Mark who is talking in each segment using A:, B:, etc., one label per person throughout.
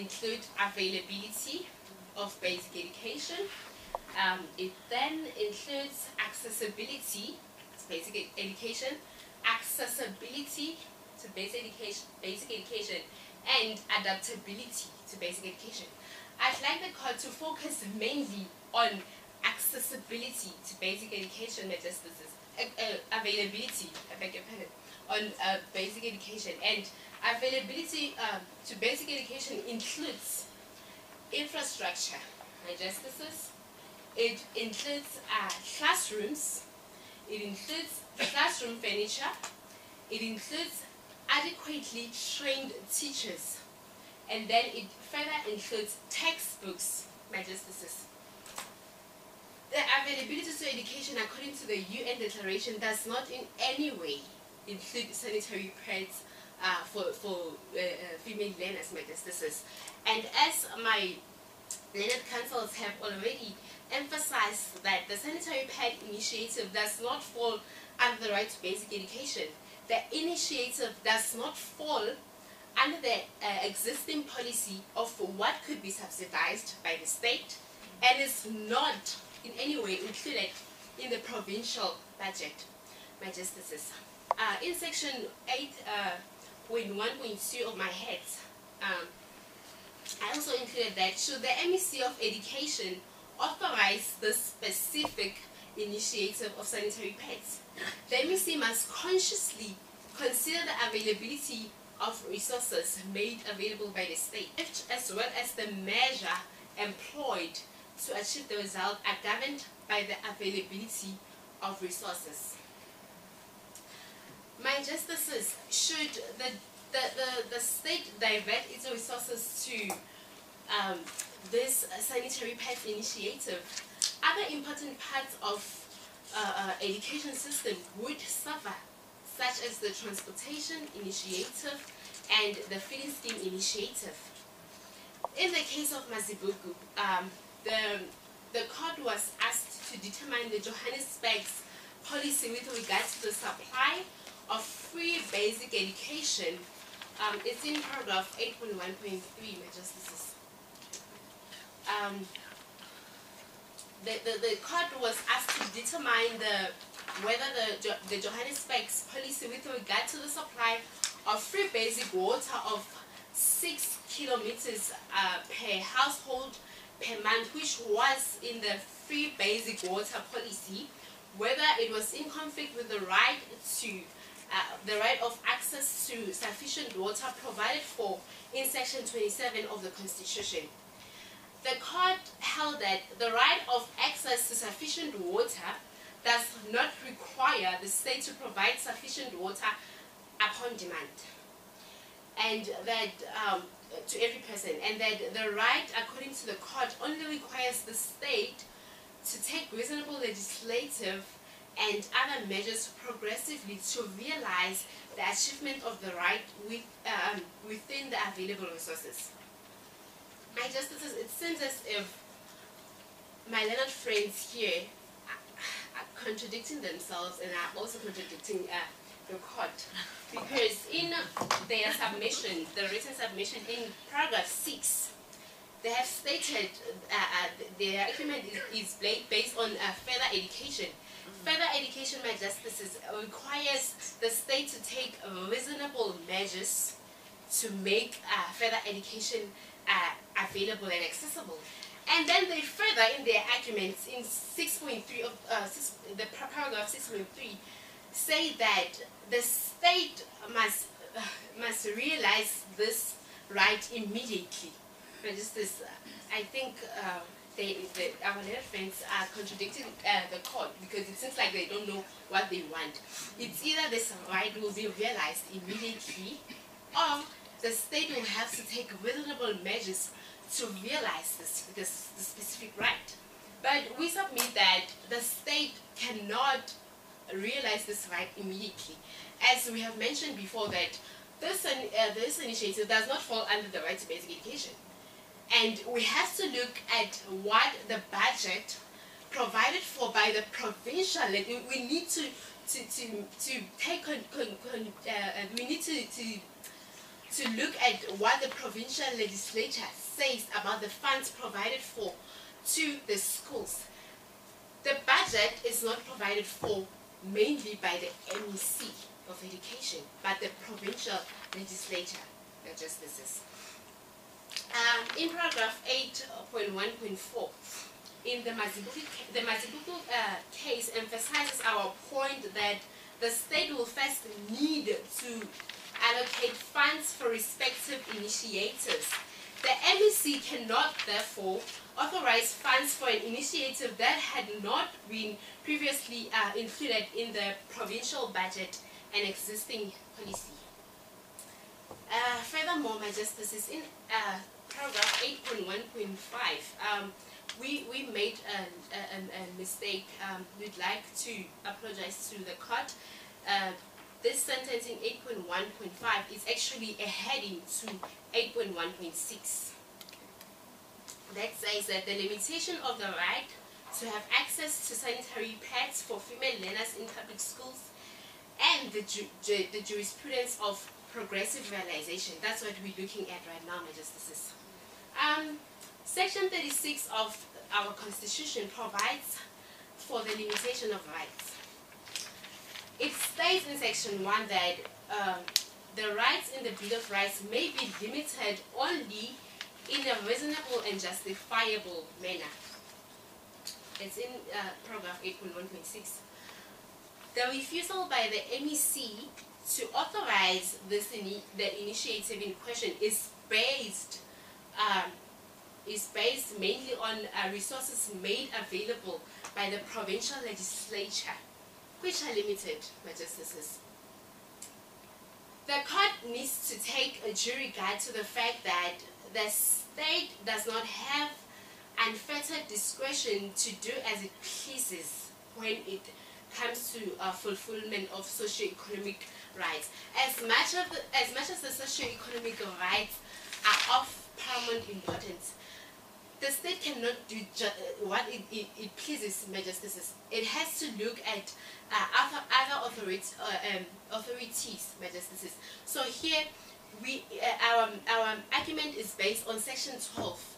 A: include availability of basic education. Um, it then includes accessibility to basic education, accessibility to basic education, basic education, and adaptability to basic education. I'd like the call to focus mainly on accessibility to basic education, justices, uh, uh, availability, I beg your pardon, on uh, basic education. And availability um, to basic education includes infrastructure, justices. It includes uh, classrooms. It includes classroom furniture. It includes adequately trained teachers. And then it further includes textbooks, my justices. The availability to education according to the UN Declaration does not in any way include sanitary pads uh, for, for uh, uh, female learners, justices. And as my learned councils have already emphasized that the sanitary pad initiative does not fall under the right to basic education. The initiative does not fall under the uh, existing policy of what could be subsidized by the state and is not in any way included in the provincial budget. My justices, uh, in section 8.1.2 of my heads, um, I also included that should the MEC of Education authorize the specific initiative of sanitary pads, the MEC must consciously consider the availability of resources made available by the state, as well as the measure employed to achieve the result are governed by the availability of resources. My justices, should the, the, the, the state divert its resources to um, this sanitary path initiative, other important parts of uh, uh, education system would suffer, such as the transportation initiative and the feeding scheme initiative. In the case of Mazibuko, um, the, the court was asked to determine the Johannesburg's policy with regard to the supply of free basic education. Um, it's in paragraph 8.1.3, my justices. Um, the, the, the court was asked to determine the whether the, the Johannesburg's policy with regard to the supply of free basic water of six kilometers uh, per household per month, which was in the free basic water policy, whether it was in conflict with the right to uh, the right of access to sufficient water provided for in section 27 of the constitution. The court held that the right of access to sufficient water does not require the state to provide sufficient water upon demand and that um, to every person and that the right according to the court only requires the state to take reasonable legislative and other measures progressively to realize the achievement of the right with, um, within the available resources. My justices, it seems as if my learned friends here are, are contradicting themselves and are also contradicting uh, the court. Because in their submission, the written submission in paragraph 6, they have stated uh, uh, their argument is, is based on uh, further education. Further education, my justices, requires the state to take reasonable measures to make uh, further education uh, available and accessible. And then they further in their arguments in 6.3 of uh, six, the paragraph 6.3 say that the state must uh, must realize this right immediately. But just this, uh, I think uh, they, the, friends are contradicting uh, the court because it seems like they don't know what they want. It's either this right will be realized immediately, or the state will have to take reasonable measures to realize this, this, this specific right. But we submit that the state cannot realize this right immediately. As we have mentioned before that this, uh, this initiative does not fall under the right to basic education. And we have to look at what the budget provided for by the provincial, we, need to to to to take con, con, con, uh, we need to to to look at what the provincial legislature says about the funds provided for to the schools. The budget is not provided for mainly by the MEC of Education, but the provincial legislature, the justices. Um, in paragraph 8.1.4, in the Mazibuko, the uh, case emphasizes our point that the state will first need to allocate funds for respective initiatives. The MEC cannot, therefore, authorize funds for an initiative that had not been previously uh, included in the provincial budget and existing policy. Uh, furthermore, my justices, in uh, paragraph 8.1.5, um, we, we made a, a, a mistake. Um, we'd like to apologize to the court. Uh, this sentence in 8.1.5 is actually a heading to 8.1.6. That says that the limitation of the right to have access to sanitary pads for female learners in public schools and the, ju ju the jurisprudence of progressive realization. That's what we're looking at right now, my justices. Um, Section 36 of our Constitution provides for the limitation of rights. It states in Section 1 that um, the rights in the Bill of Rights may be limited only in a reasonable and justifiable manner. It's in uh, paragraph 8.1.6. The refusal by the MEC to authorize this the initiative in question is based um, is based mainly on uh, resources made available by the provincial legislature, which are limited, my justices. The court needs to take a jury guide to the fact that the state does not have unfettered discretion to do as it pleases when it comes to uh, fulfillment of socio-economic rights. As much, of the, as much as the socio-economic rights are of paramount importance, the state cannot do uh, what it, it, it, pleases majesties. It has to look at uh, other, other authorities, uh, um, authorities, majesties. So here, we, uh, our, our argument is based on section 12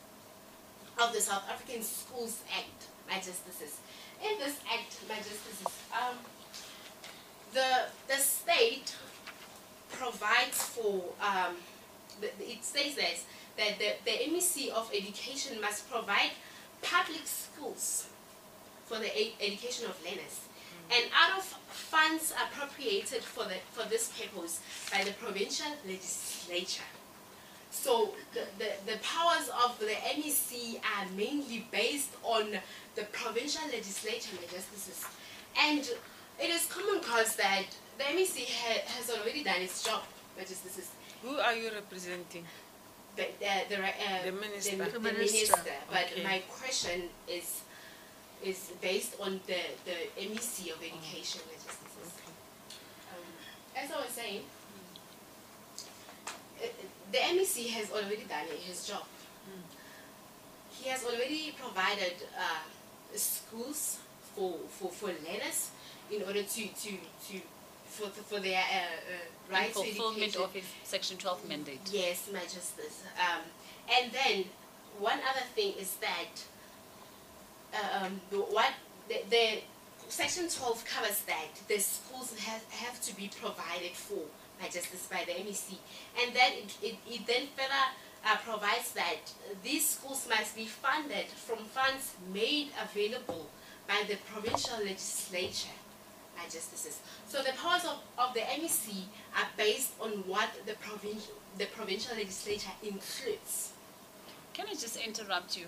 A: of the South African Schools Act, majesties. In this act, majesties, um, the, the state provides for, um, it says this, that the, the MEC of Education must provide public schools for the education of learners. Mm. And out of funds appropriated for, the, for this purpose by the provincial legislature. So the, the, the powers of the MEC are mainly based on the provincial legislature and the justices. And it is common cause that the MEC ha has already done its job, justices.
B: Who are you representing?
A: The, the, the, uh,
B: the minister.
A: The,
B: the
A: minister.
B: Okay.
A: But my question is is based on the, the MEC of Education oh. Okay. Um, as I was saying, uh, the MEC has already done his job. Mm. He has already provided uh, schools for, for, for learners in order to, to, to for, for their uh, uh, rights
C: in fulfillment of his Section 12 mandate.
A: Yes, my justice. Um, and then one other thing is that um, what the, the, Section 12 covers that the schools have, have to be provided for by justice by the MEC, and then it, it, it then further uh, provides that these schools must be funded from funds made available by the provincial legislature justices. So the powers of, of the MEC are based on what the, provincial the provincial legislature includes.
C: Can I just interrupt you?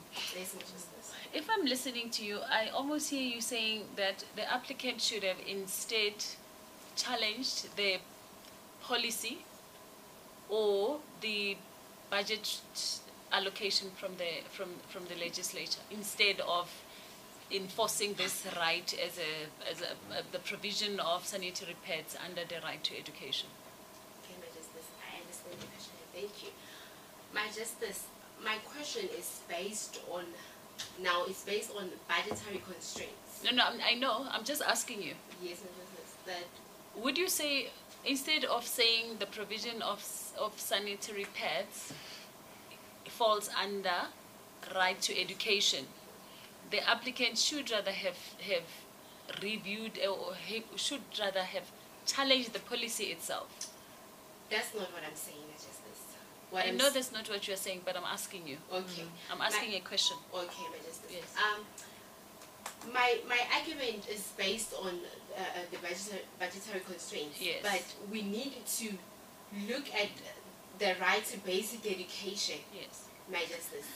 C: If I'm listening to you, I almost hear you saying that the applicant should have instead challenged the policy or the budget allocation from the from from the legislature instead of enforcing this right as a as a, the provision of sanitary pads under the right to education.
A: Okay, my justice, I understand the question. Thank you. My my question is based on now it's based on budgetary constraints.
C: No, no, I'm- I know. I'm just asking you.
A: Yes, Madam Justice, that
C: Would you say instead of saying the provision of of sanitary pads falls under right to education, the applicant should rather have have reviewed or he should rather have challenged the policy itself.
A: that's not what I'm saying, Justice. What
C: I
A: I'm
C: know that's not what you're saying, but I'm asking you.
A: Okay.
C: I'm
A: My-
C: asking a question.
A: Okay, Majesty.
C: Yes.
A: Um, my my argument is based on uh, the budgetary, budgetary constraints.
C: Yes.
A: But we need to look at the right to basic education,
C: Yes.
A: Majesties.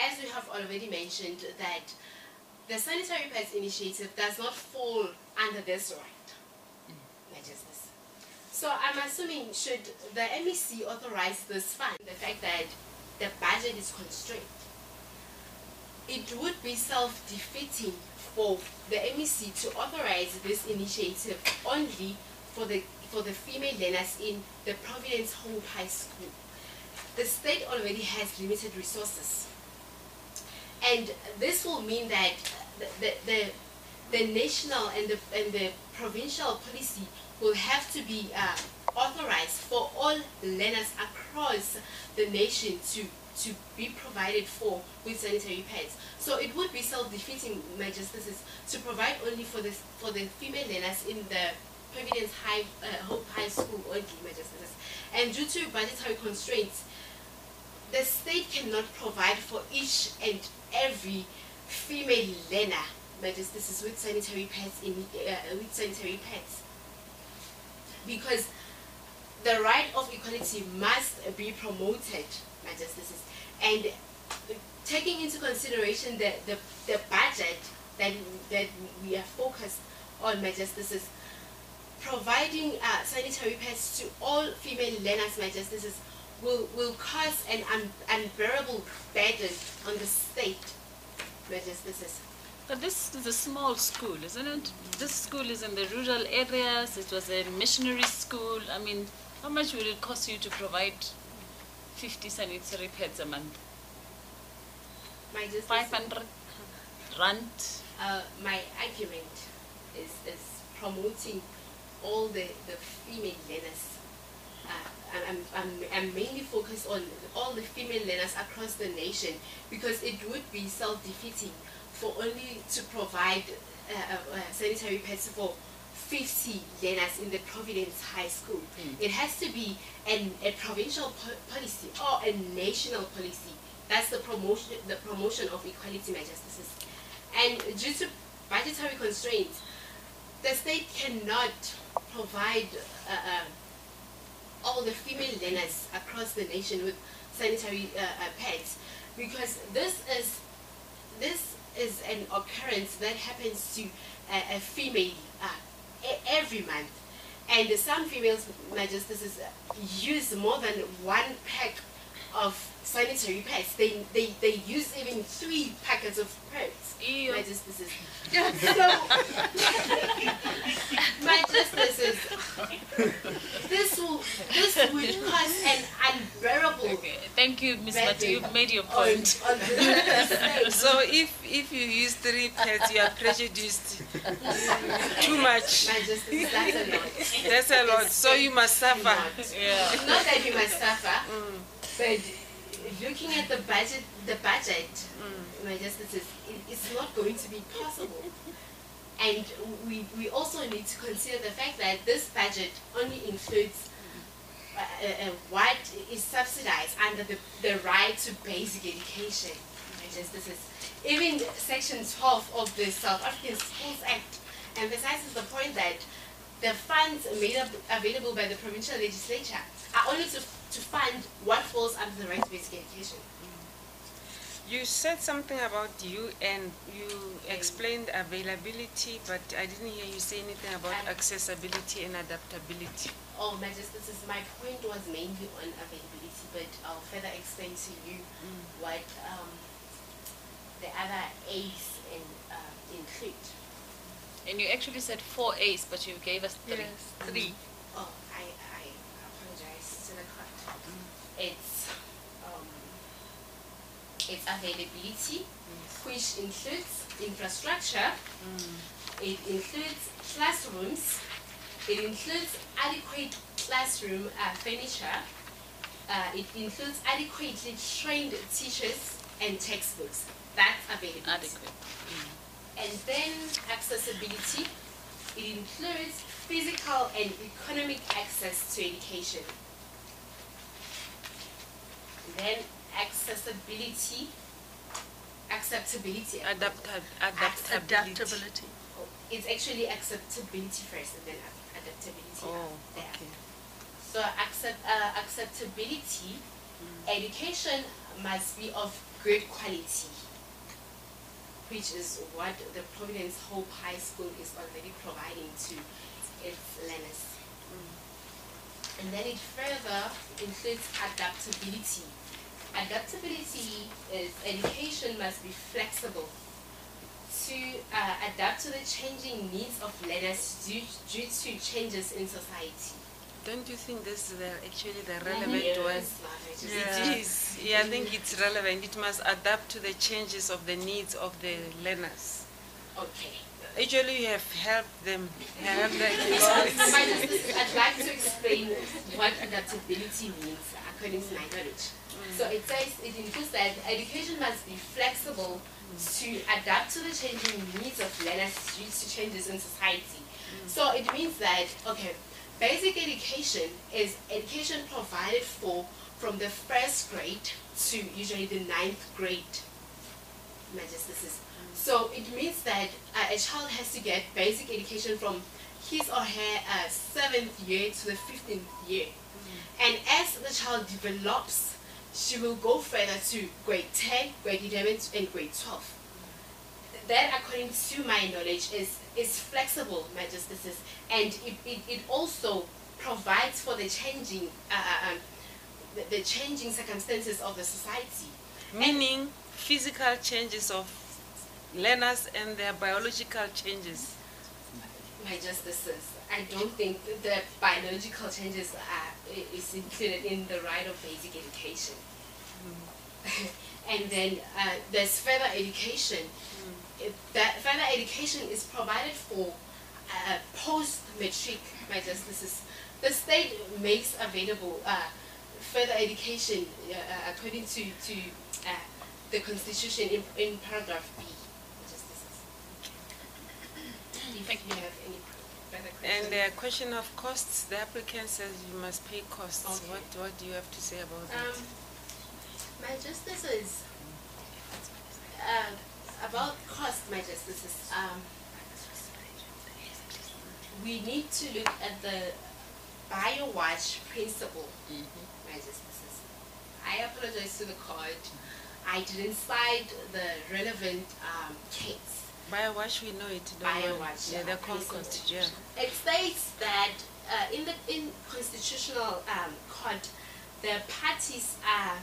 A: As we have already mentioned, that the sanitary pads initiative does not fall under this right, mm. Majesties. So I'm assuming should the MEC authorize this fund, the fact that the budget is constrained, it would be self-defeating for the MEC to authorize this initiative only for the for the female learners in the Providence Hope High School. The state already has limited resources, and this will mean that the the, the, national and the and the provincial policy will have to be uh, authorized for all learners across the nation to to be provided for with sanitary pads. So it would be self-defeating, justices, to provide only for the for the female learners in the Providence High uh, Hope High School only, justices. And due to budgetary constraints, the state cannot provide for each and every female learner, my justices, with sanitary pads in uh, with sanitary pads. Because the right of equality must be promoted, my justices, and taking into consideration the, the, the budget that, that we are focused on, my justices, providing uh, sanitary pads to all female learners, justices, will, will cause an un, unbearable burden on the state.
C: But this is a small school, isn't it? This school is in the rural areas. It was a missionary school. I mean, how much would it cost you to provide 50 sanitary pads a month?
A: My
C: 500 rand.
A: uh, my argument is, is promoting all the, the female learners. Uh, I'm, I'm, I'm mainly focused on all the female learners across the nation because it would be self-defeating for only to provide uh, uh, uh, sanitary pads for 50 learners in the Providence High School. It has to be an, a provincial po- policy or a national policy. That's the promotion, the promotion of equality, my justices. And due to budgetary constraints, the state cannot provide uh, uh, all the female learners across the nation with sanitary uh, uh, pads. Because this is this is an occurrence that happens to a, a female uh, every month. And some females justices uh, use more than one pack of sanitary pads they, they, they use even three packets of pads
C: Ew.
A: my justices so my justices this will this would cause an unbearable
C: Okay, thank you, Ms. Matu.
A: burden
C: You've made your point.
A: on the state.
B: So if if you use three pads, you are prejudiced too much.
A: My justice, that's a lot.
B: That's a lot. So you must suffer.
A: Not.
C: Yeah.
A: Not that you must suffer, mm. but looking at the budget, the budget, my justice, is, it, it's not going to be possible. And we, we also need to consider the fact that this budget only includes uh, uh, uh, what is subsidized under the, the right to basic education. My justices. Even Section 12 of the South African Schools Act emphasizes the point that the funds made available by the provincial legislature are only to, to find what falls under the right to basic education.
B: You said something about you and You explained availability, but I didn't hear you say anything about
A: Um,
B: accessibility and adaptability.
A: Oh, my justices, my point was mainly on availability, but I'll further explain to you what um, the other A's in, uh, include.
C: And you actually said four A's, but you gave us three. Yes.
B: Three.
A: Oh, I, I apologize to the court. It's um, its availability, which includes infrastructure, it includes classrooms, it includes adequate classroom uh, furniture, uh, it includes adequately trained teachers and textbooks. That's availability.
C: Adequate.
A: And then accessibility. It includes physical and economic access to education. Then accessibility, acceptability.
B: Adapta- adaptability.
D: Adaptability.
A: Oh, It's actually acceptability first and then adaptability.
B: Oh, okay.
A: So accept, uh, acceptability, education must be of great quality, which is what the Providence Hope High School is already providing to its learners. And then it further includes adaptability. Adaptability is education must be flexible to uh, adapt to the changing needs of learners due, due to changes in society.
B: Don't you think this is the, actually the relevant
A: Yes,
B: one?
D: Yeah.
B: It is. Yeah, I think it's relevant. It must adapt to the changes of the needs of the learners.
A: Okay.
B: Actually, you have helped them. Help them.
A: I'd like to explain what adaptability means according to my knowledge. So it says it includes that education must be flexible to adapt to the changing needs of learners due to changes in society. So it means that okay, basic education is education provided for from the first grade to usually the ninth grade. My justices. So it means that uh, a child has to get basic education from his or her uh, seventh year to the fifteenth year, and as the child develops, she will go further to grade ten, grade eleven, and grade twelve. That, according to my knowledge, is is flexible, my justices, and it, it, it also provides for the changing uh, uh, um, the, the changing circumstances of the society.
B: Meaning physical changes of learners and their biological changes.
A: my justices. I don't think the biological changes are, is included in the right of basic education. and then uh, there's further education. It- that further education is provided for uh, post-matric, my justices. The state makes available uh, further education uh, uh, according to, to uh, the constitution in, in paragraph B, my justices. If
C: Thank
A: you have any further questions.
B: And the question of costs, the applicant says you must pay costs.
A: Okay.
B: What, what do you have to say about that?
A: My justice is uh, about cost. My justice is um, we need to look at the BioWatch principle. My justices, I apologize to the court. I didn't cite the relevant um, case.
B: BioWatch, we know it. don't?
A: BioWatch,
B: Yeah, the. Concord, yeah.
A: It states that uh, in the in constitutional um, court, the parties are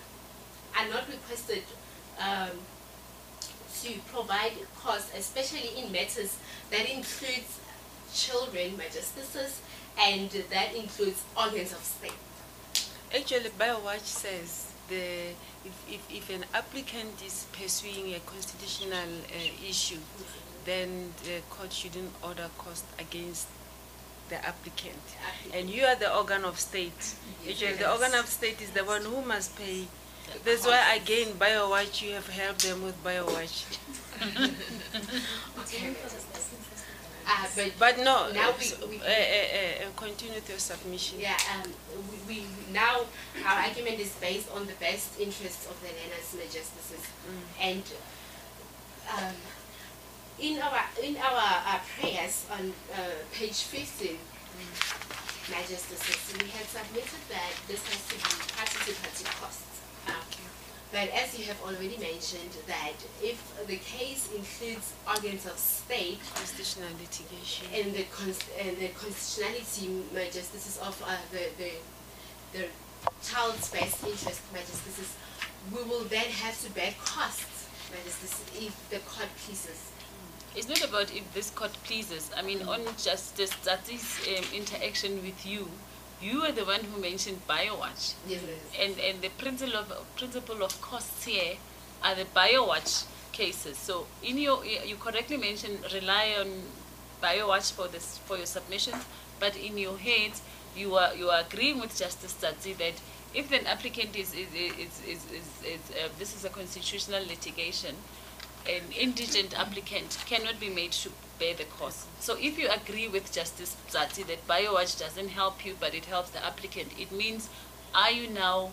A: are not requested um, to provide costs, especially in matters that includes children, justices, and that includes organs of state.
B: Actually, BioWatch says the if, if, if an applicant is pursuing a constitutional uh, issue, then the court shouldn't order cost against the applicant. And you are the organ of state. Actually, the organ of state is the one who must pay. That's why again, BioWatch, you have helped them with BioWatch.
A: Okay. Uh, but
B: But no,
A: Now we- we-
B: uh, uh, uh, continue with your submission.
A: Yeah, um, we, we now our argument is based on the best interests of the learners, my justices, and um, in our in our uh, prayers on uh, page fifteen, my justices, we had submitted that this has to be party to party costs. But as you have already mentioned, that if the case includes organs of state,
B: Constitutional litigation.
A: and the cons- and the constitutionality, justices of uh, the the the child's best interest, justices, we will then have to bear costs, if the court pleases.
C: It's not about if this court pleases. I mean, on Justice Tati's um, interaction with you, you were the one who mentioned BioWatch.
A: Yes, yes.
C: And, and the principle of, principle of costs here are the BioWatch cases. So in your, you correctly mentioned rely on BioWatch for this for your submissions, but in your head you are you are agreeing with Justice Tsatsi that if an applicant is is is is, is, is uh, this is a constitutional litigation, an indigent applicant cannot be made to bear the cost. So if you agree with Justice Zati that BioWatch doesn't help you but it helps the applicant, it means are you now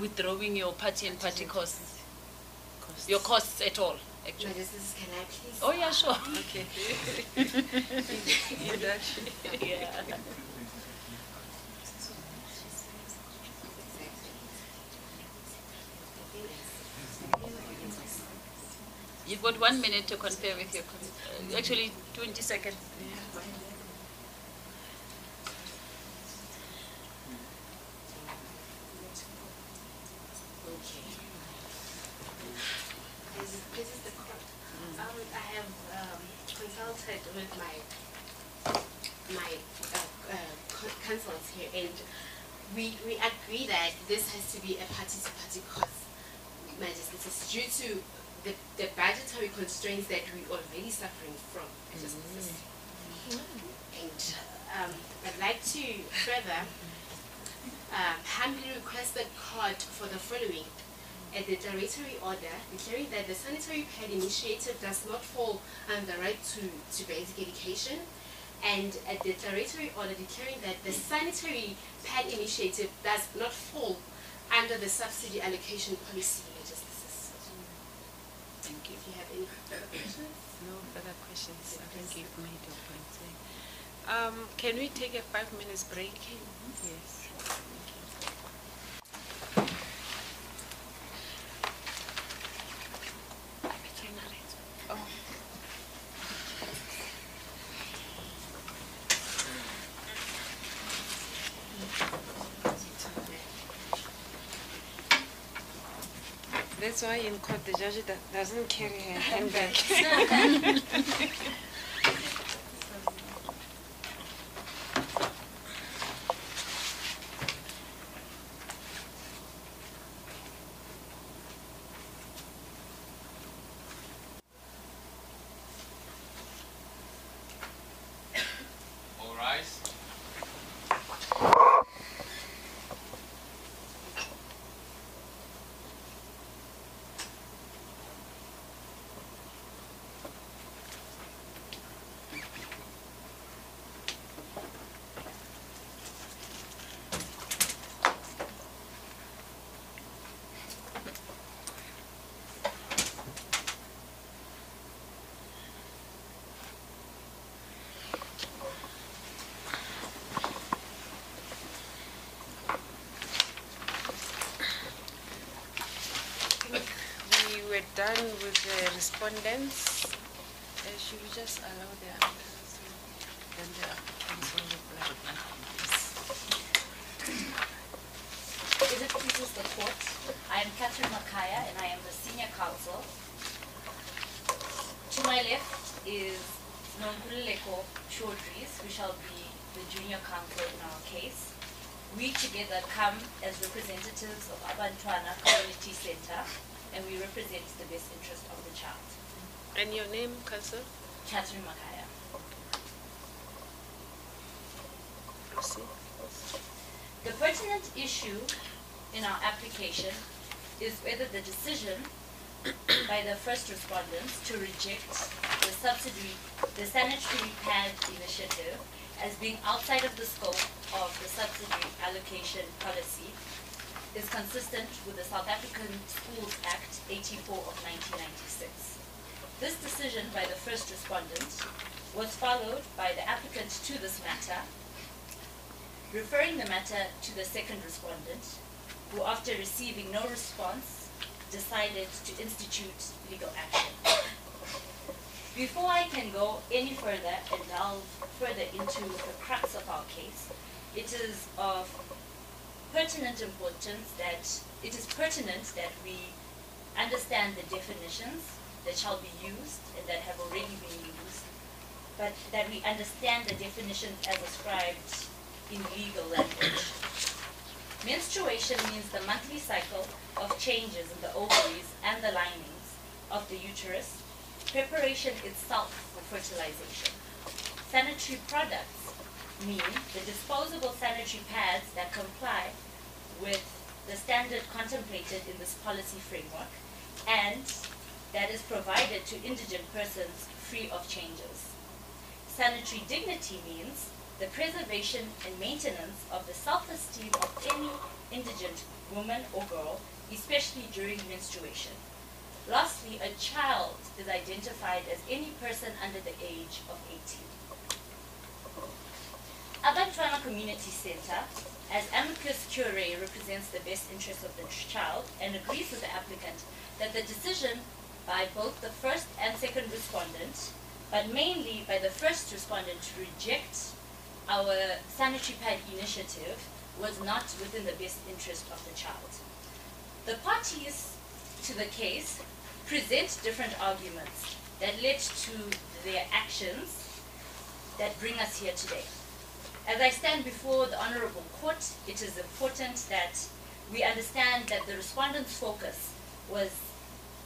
C: withdrawing your party and party costs,
B: Costs.
C: your costs at all? Actually.
A: Justice, can I please?
C: Oh yeah, sure.
B: Okay. Introduction.
C: yeah. You've got one minute to compare with your, actually 20 seconds.
A: Okay. This is, this is the court. Um, I have um, consulted with my my uh, uh, co- counsels here, and we we agree that this has to be a party-to-party cost. Majesty, this is due to the, the budgetary constraints that we already suffering from. Majesty. And um, I'd like to further uh, humbly request the court for the following. A declaratory order declaring that the sanitary pad initiative does not fall under the right to, to basic education and a declaratory order declaring that the sanitary pad initiative does not fall under the subsidy allocation policy legislation.
C: Thank you.
A: If you have any further questions?
B: No further questions. I think you've made your point. Um, can we take a five minutes break? Yes. Oh. That's why in court the judge do- doesn't carry her handbag.
D: All rise.
B: We were done with the respondents. Uh, Should we just allow the answers? Then the applicants will reply.
E: Is it pleases the court? I am Catherine Makaya and I am the senior counsel. To my left is Nonkululeko Chaudhries, who shall be the junior counsel in our case. We together come as representatives of Abantwana Community Center and we represent the best interest of the child.
B: And your name, Council?
E: Catherine Makaya.
B: Proceed.
E: The pertinent issue in our application is whether the decision by the first respondents to reject the subsidy, the sanitary pad initiative as being outside of the scope of the subsidy allocation policy is consistent with the South African Schools Act 84 of 1996. This decision by the first respondent was followed by the applicant to this matter referring the matter to the second respondent, who after receiving no response, decided to institute legal action. Before I can go any further and delve further into the crux of our case, it is of pertinent importance that, it is pertinent that we understand the definitions that shall be used and that have already been used, but that we understand the definitions as ascribed in legal language. Menstruation means the monthly cycle of changes in the ovaries and the linings of the uterus, preparation itself for fertilization. Sanitary products mean the disposable sanitary pads that comply with the standard contemplated in this policy framework and that is provided to indigent persons free of changes. Sanitary dignity means the preservation and maintenance of the self-esteem of any indigent woman or girl, especially during menstruation. Lastly, a child is identified as any person under the age of 18. Abantwana Community Center, as amicus curiae represents the best interest of the child and agrees with the applicant that the decision by both the first and second respondent, but mainly by the first respondent to reject our sanitary pad initiative was not within the best interest of the child. The parties to the case present different arguments that led to their actions that bring us here today. As I stand before the Honorable Court, it is important that we understand that the respondent's focus was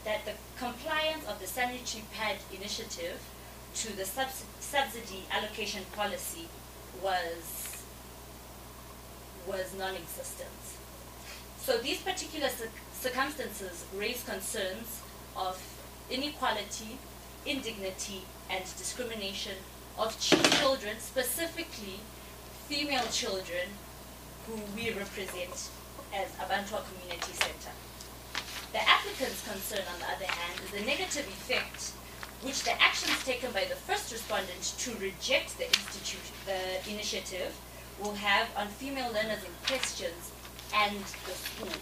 E: that the compliance of the sanitary pad initiative to the subs- subsidy allocation policy was was non-existent. So these particular cir- circumstances raise concerns of inequality, indignity, and discrimination of ch- children, specifically female children, who we represent as Abantua Community Center. The applicant's concern, on the other hand, is the negative effect which the actions taken by the first respondent to reject the institute, the initiative, will have on female learners in questions and the school.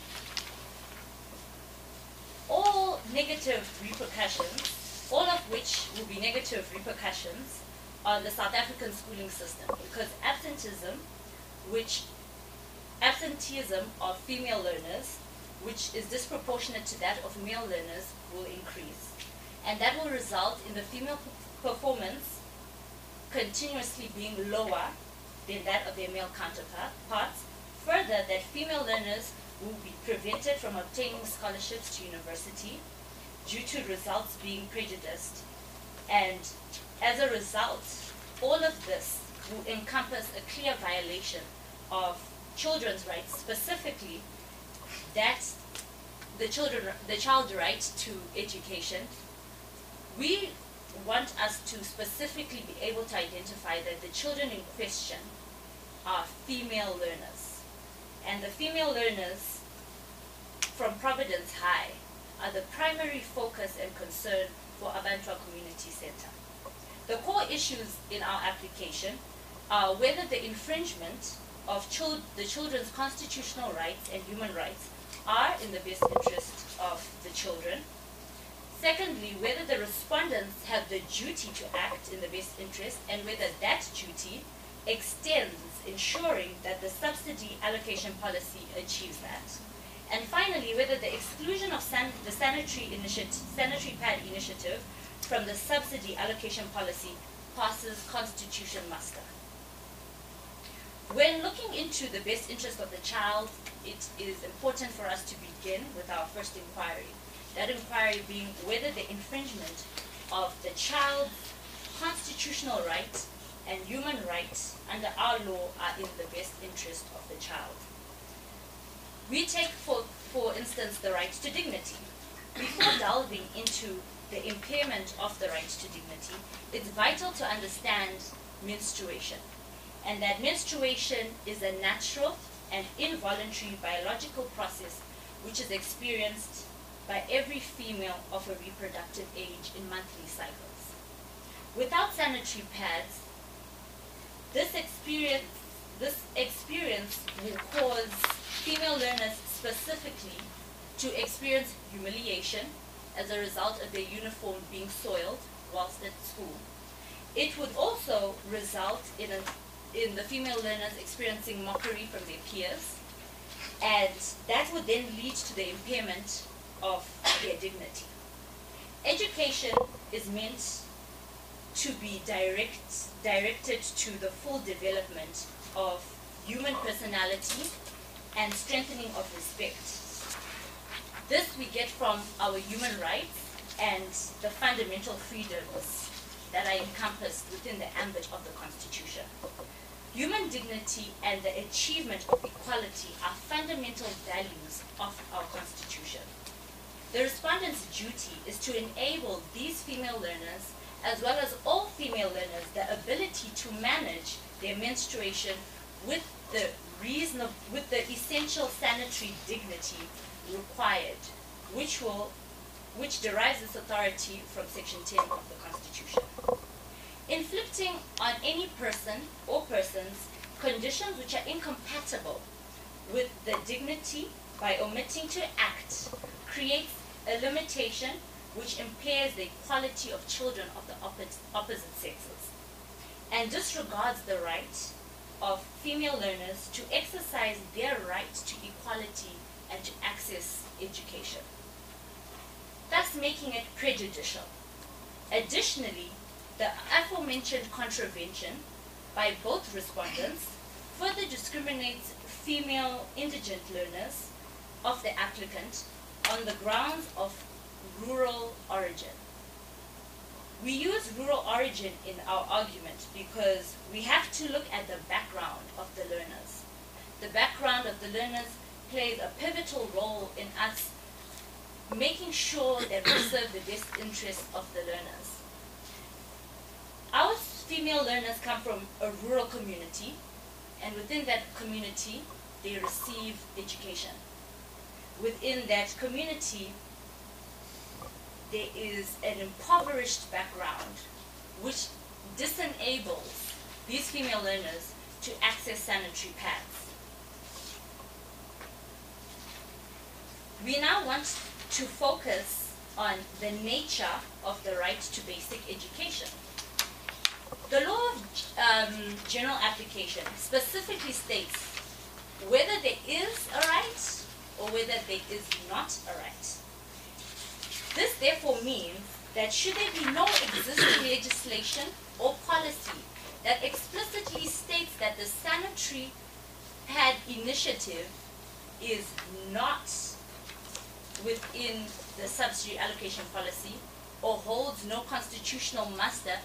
E: All negative repercussions, all of which will be negative repercussions on the South African schooling system, because absenteeism, which absenteeism of female learners, which is disproportionate to that of male learners, will increase. And that will result in the female performance continuously being lower than that of their male counterparts. Further, that female learners will be prevented from obtaining scholarships to university due to results being prejudiced. And as a result, all of this will encompass a clear violation of children's rights, specifically that the children, the child right to education. We want us to specifically be able to identify that the children in question are female learners. And the female learners from Providence High are the primary focus and concern for Abantua Community Center. The core issues in our application are whether the infringement of the children's constitutional rights and human rights are in the best interest of the children. Secondly, whether the respondents have the duty to act in the best interest and whether that duty extends ensuring that the subsidy allocation policy achieves that. And finally, whether the exclusion of san- the sanitary sanitary pad initiative from the subsidy allocation policy passes constitution muster. When looking into the best interest of the child, it is important for us to begin with our first inquiry. That inquiry being whether the infringement of the child's constitutional rights and human rights under our law are in the best interest of the child. We take, for, for instance, the right to dignity. Before delving into the impairment of the right to dignity, it's vital to understand menstruation and that menstruation is a natural and involuntary biological process which is experienced by every female of a reproductive age in monthly cycles. Without sanitary pads, this experience, this experience will cause female learners specifically to experience humiliation as a result of their uniform being soiled whilst at school. It would also result in, a, in the female learners experiencing mockery from their peers, and that would then lead to the impairment of their dignity. Education is meant to be direct, directed to the full development of human personality and strengthening of respect. This we get from our human rights and the fundamental freedoms that are encompassed within the ambit of the Constitution. Human dignity and the achievement of equality are fundamental values of our Constitution. The respondent's duty is to enable these female learners, as well as all female learners, the ability to manage their menstruation with the reasonable, with the essential sanitary dignity required, which will, which derives its authority from Section 10 of the Constitution. Inflicting on any person or persons conditions which are incompatible with the dignity by omitting to act creates a limitation which impairs the equality of children of the opposite, opposite sexes and disregards the right of female learners to exercise their right to equality access education, thus making it prejudicial. Additionally, the aforementioned contravention by both respondents further discriminates female indigent learners of the applicant on the grounds of rural origin. We use rural origin in our argument because we have to look at the background of the learners. The background of the learners plays a pivotal role in us making sure that we serve the best interests of the learners. Our female learners come from a rural community, and within that community, they receive education. Within that community, there is an impoverished background which disenables these female learners to access sanitary pads. We now want to focus on the nature of the right to basic education. The law of um, general application specifically states whether there is a right or whether there is not a right. This therefore means that should there be no existing legislation or policy that explicitly states that the sanitary pad initiative is not within the subsidy allocation policy or holds no constitutional muster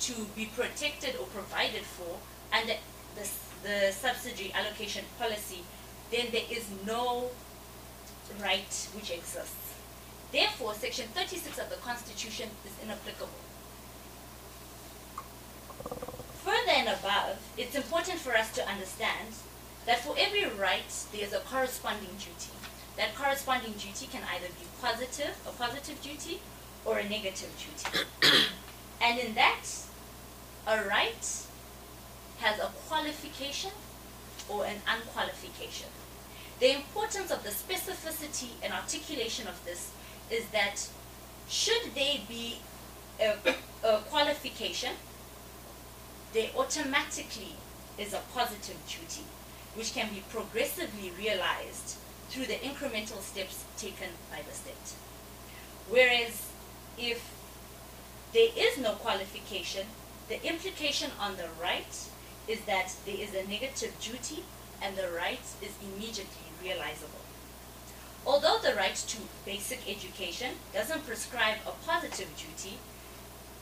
E: to be protected or provided for under the, the subsidy allocation policy, then there is no right which exists. Therefore, Section 36 of the Constitution is inapplicable. Further and above, it's important for us to understand that for every right, there is a corresponding duty. That corresponding duty can either be positive, a positive duty, or a negative duty. and in that, a right has a qualification or an unqualification. The importance of the specificity and articulation of this is that should there be a, a qualification, there automatically is a positive duty, which can be progressively realized through the incremental steps taken by the state. Whereas if there is no qualification, the implication on the right is that there is a negative duty and the right is immediately realizable. Although the right to basic education doesn't prescribe a positive duty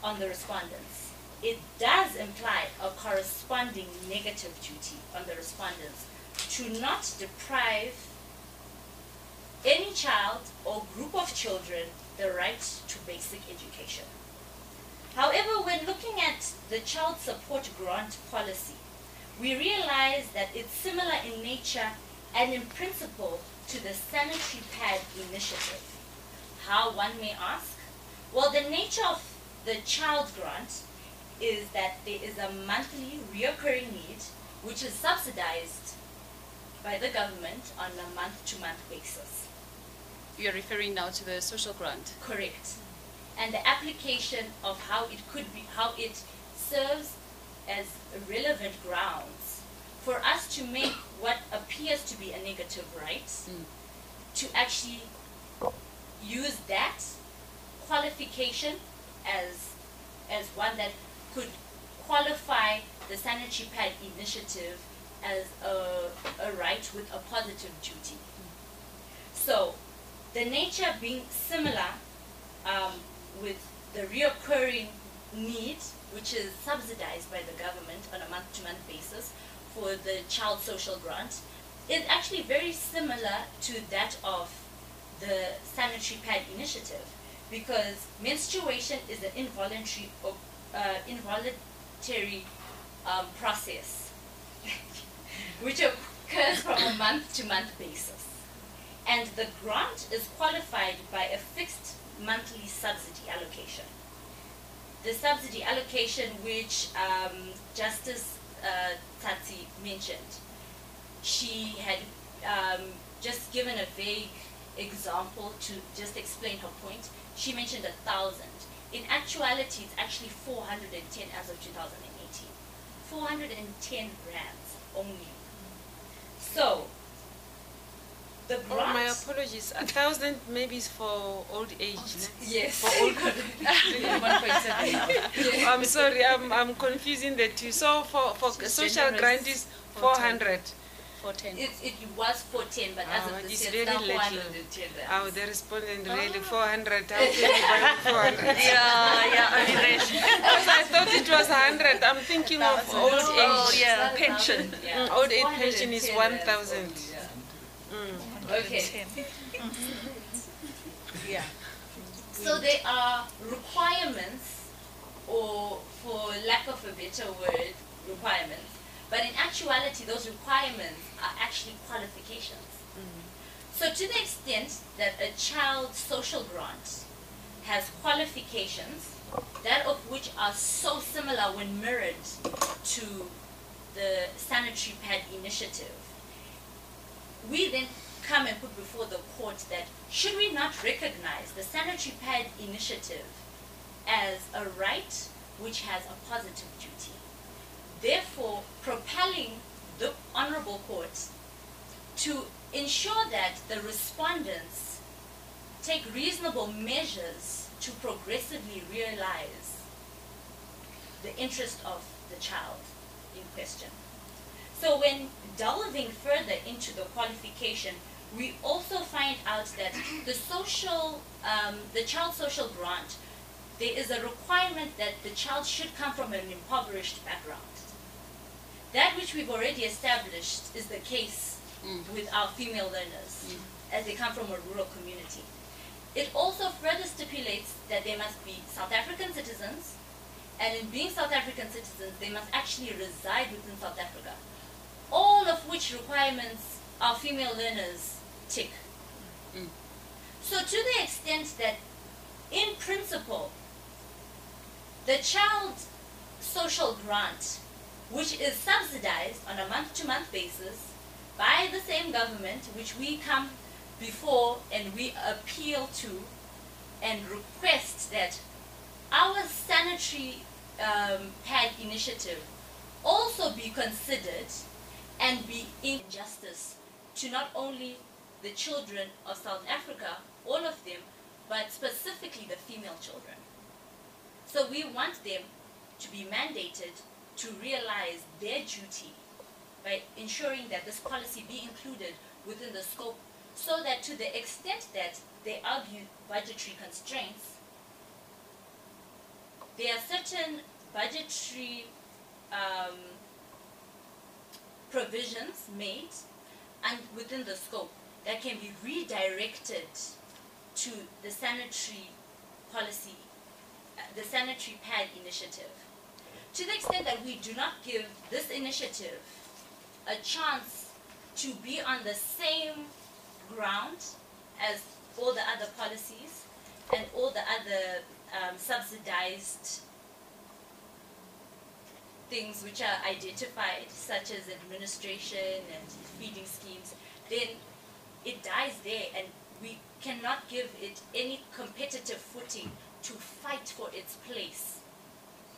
E: on the respondents, it does imply a corresponding negative duty on the respondents to not deprive any child or group of children the right to basic education. However, when looking at the child support grant policy, we realize that it's similar in nature and in principle to the sanitary pad initiative. How one may ask? Well, the nature of the child grant is that there is a monthly reoccurring need which is subsidized by the government on a month-to-month basis.
C: You're referring now to the social grant.
E: Correct. And the application of how it could be, how it serves as relevant grounds for us to make what appears to be a negative right
C: Mm.
E: to actually use that qualification as as one that could qualify the sanitary pad initiative as a, a right with a positive duty. So, the nature being similar um, with the reoccurring need, which is subsidized by the government on a month-to-month basis for the child social grant, is actually very similar to that of the sanitary pad initiative because menstruation is an involuntary uh, involuntary um, process which occurs from a month to month basis and the grant is qualified by a fixed monthly subsidy allocation the subsidy allocation which um, Justice uh, Tati mentioned she had um, just given a vague example to just explain her point. She mentioned a thousand. In actuality, it's actually 410 as of 2018. 410 rands only. So, the
B: Oh, my apologies. A thousand maybe is for old age.
E: Yes.
B: For old I'm sorry, I'm, I'm confusing the two. So for, for
C: She's
B: social grant is 400.
C: For 10.
E: It, it was 410, but as
B: Ah,
E: of this
B: it's
E: year, it's now
B: very little. Oh, the respondent really 400. How can you buy 400?
D: Yeah, yeah, that.
B: Because I thought it was 100. I'm thinking of old
D: Oh,
B: age.
D: yeah, pension.
E: Yeah.
B: Mm, old age pension is 1,000.
E: yeah.
B: Mm.
E: Okay.
D: Yeah.
E: So there are requirements, or for lack of a better word, requirements. But in actuality, those requirements are actually qualifications. So to the extent that a child social grant has qualifications, that of which are so similar when mirrored to the sanitary pad initiative, we then come and put before the court that should we not recognize the sanitary pad initiative as a right which has a positive duty, therefore propelling the honorable court to ensure that the respondents take reasonable measures to progressively realize the interest of the child in question. So when delving further into the qualification, we also find out that the social, um, the child social grant, there is a requirement that the child should come from an impoverished background. That which we've already established is the case with our female learners, as they come from a rural community. It also further stipulates that they must be South African citizens, and in being South African citizens, they must actually reside within South Africa. All of which requirements our female learners tick. So to the extent that, in principle, the child's social grant, which is subsidized on a month-to-month basis by the same government, which we come before and we appeal to and request that our sanitary um, pad initiative also be considered and be in justice to not only the children of South Africa, all of them, but specifically the female children. So we want them to be mandated to realize their duty by ensuring that this policy be included within the scope so that to the extent that they argue budgetary constraints, there are certain budgetary um, provisions made and within the scope that can be redirected to the sanitary policy, uh, the sanitary pad initiative. To the extent that we do not give this initiative a chance to be on the same ground as all the other policies and all the other um, subsidized things which are identified, such as administration and feeding schemes, then it dies there and we cannot give it any competitive footing to fight for its place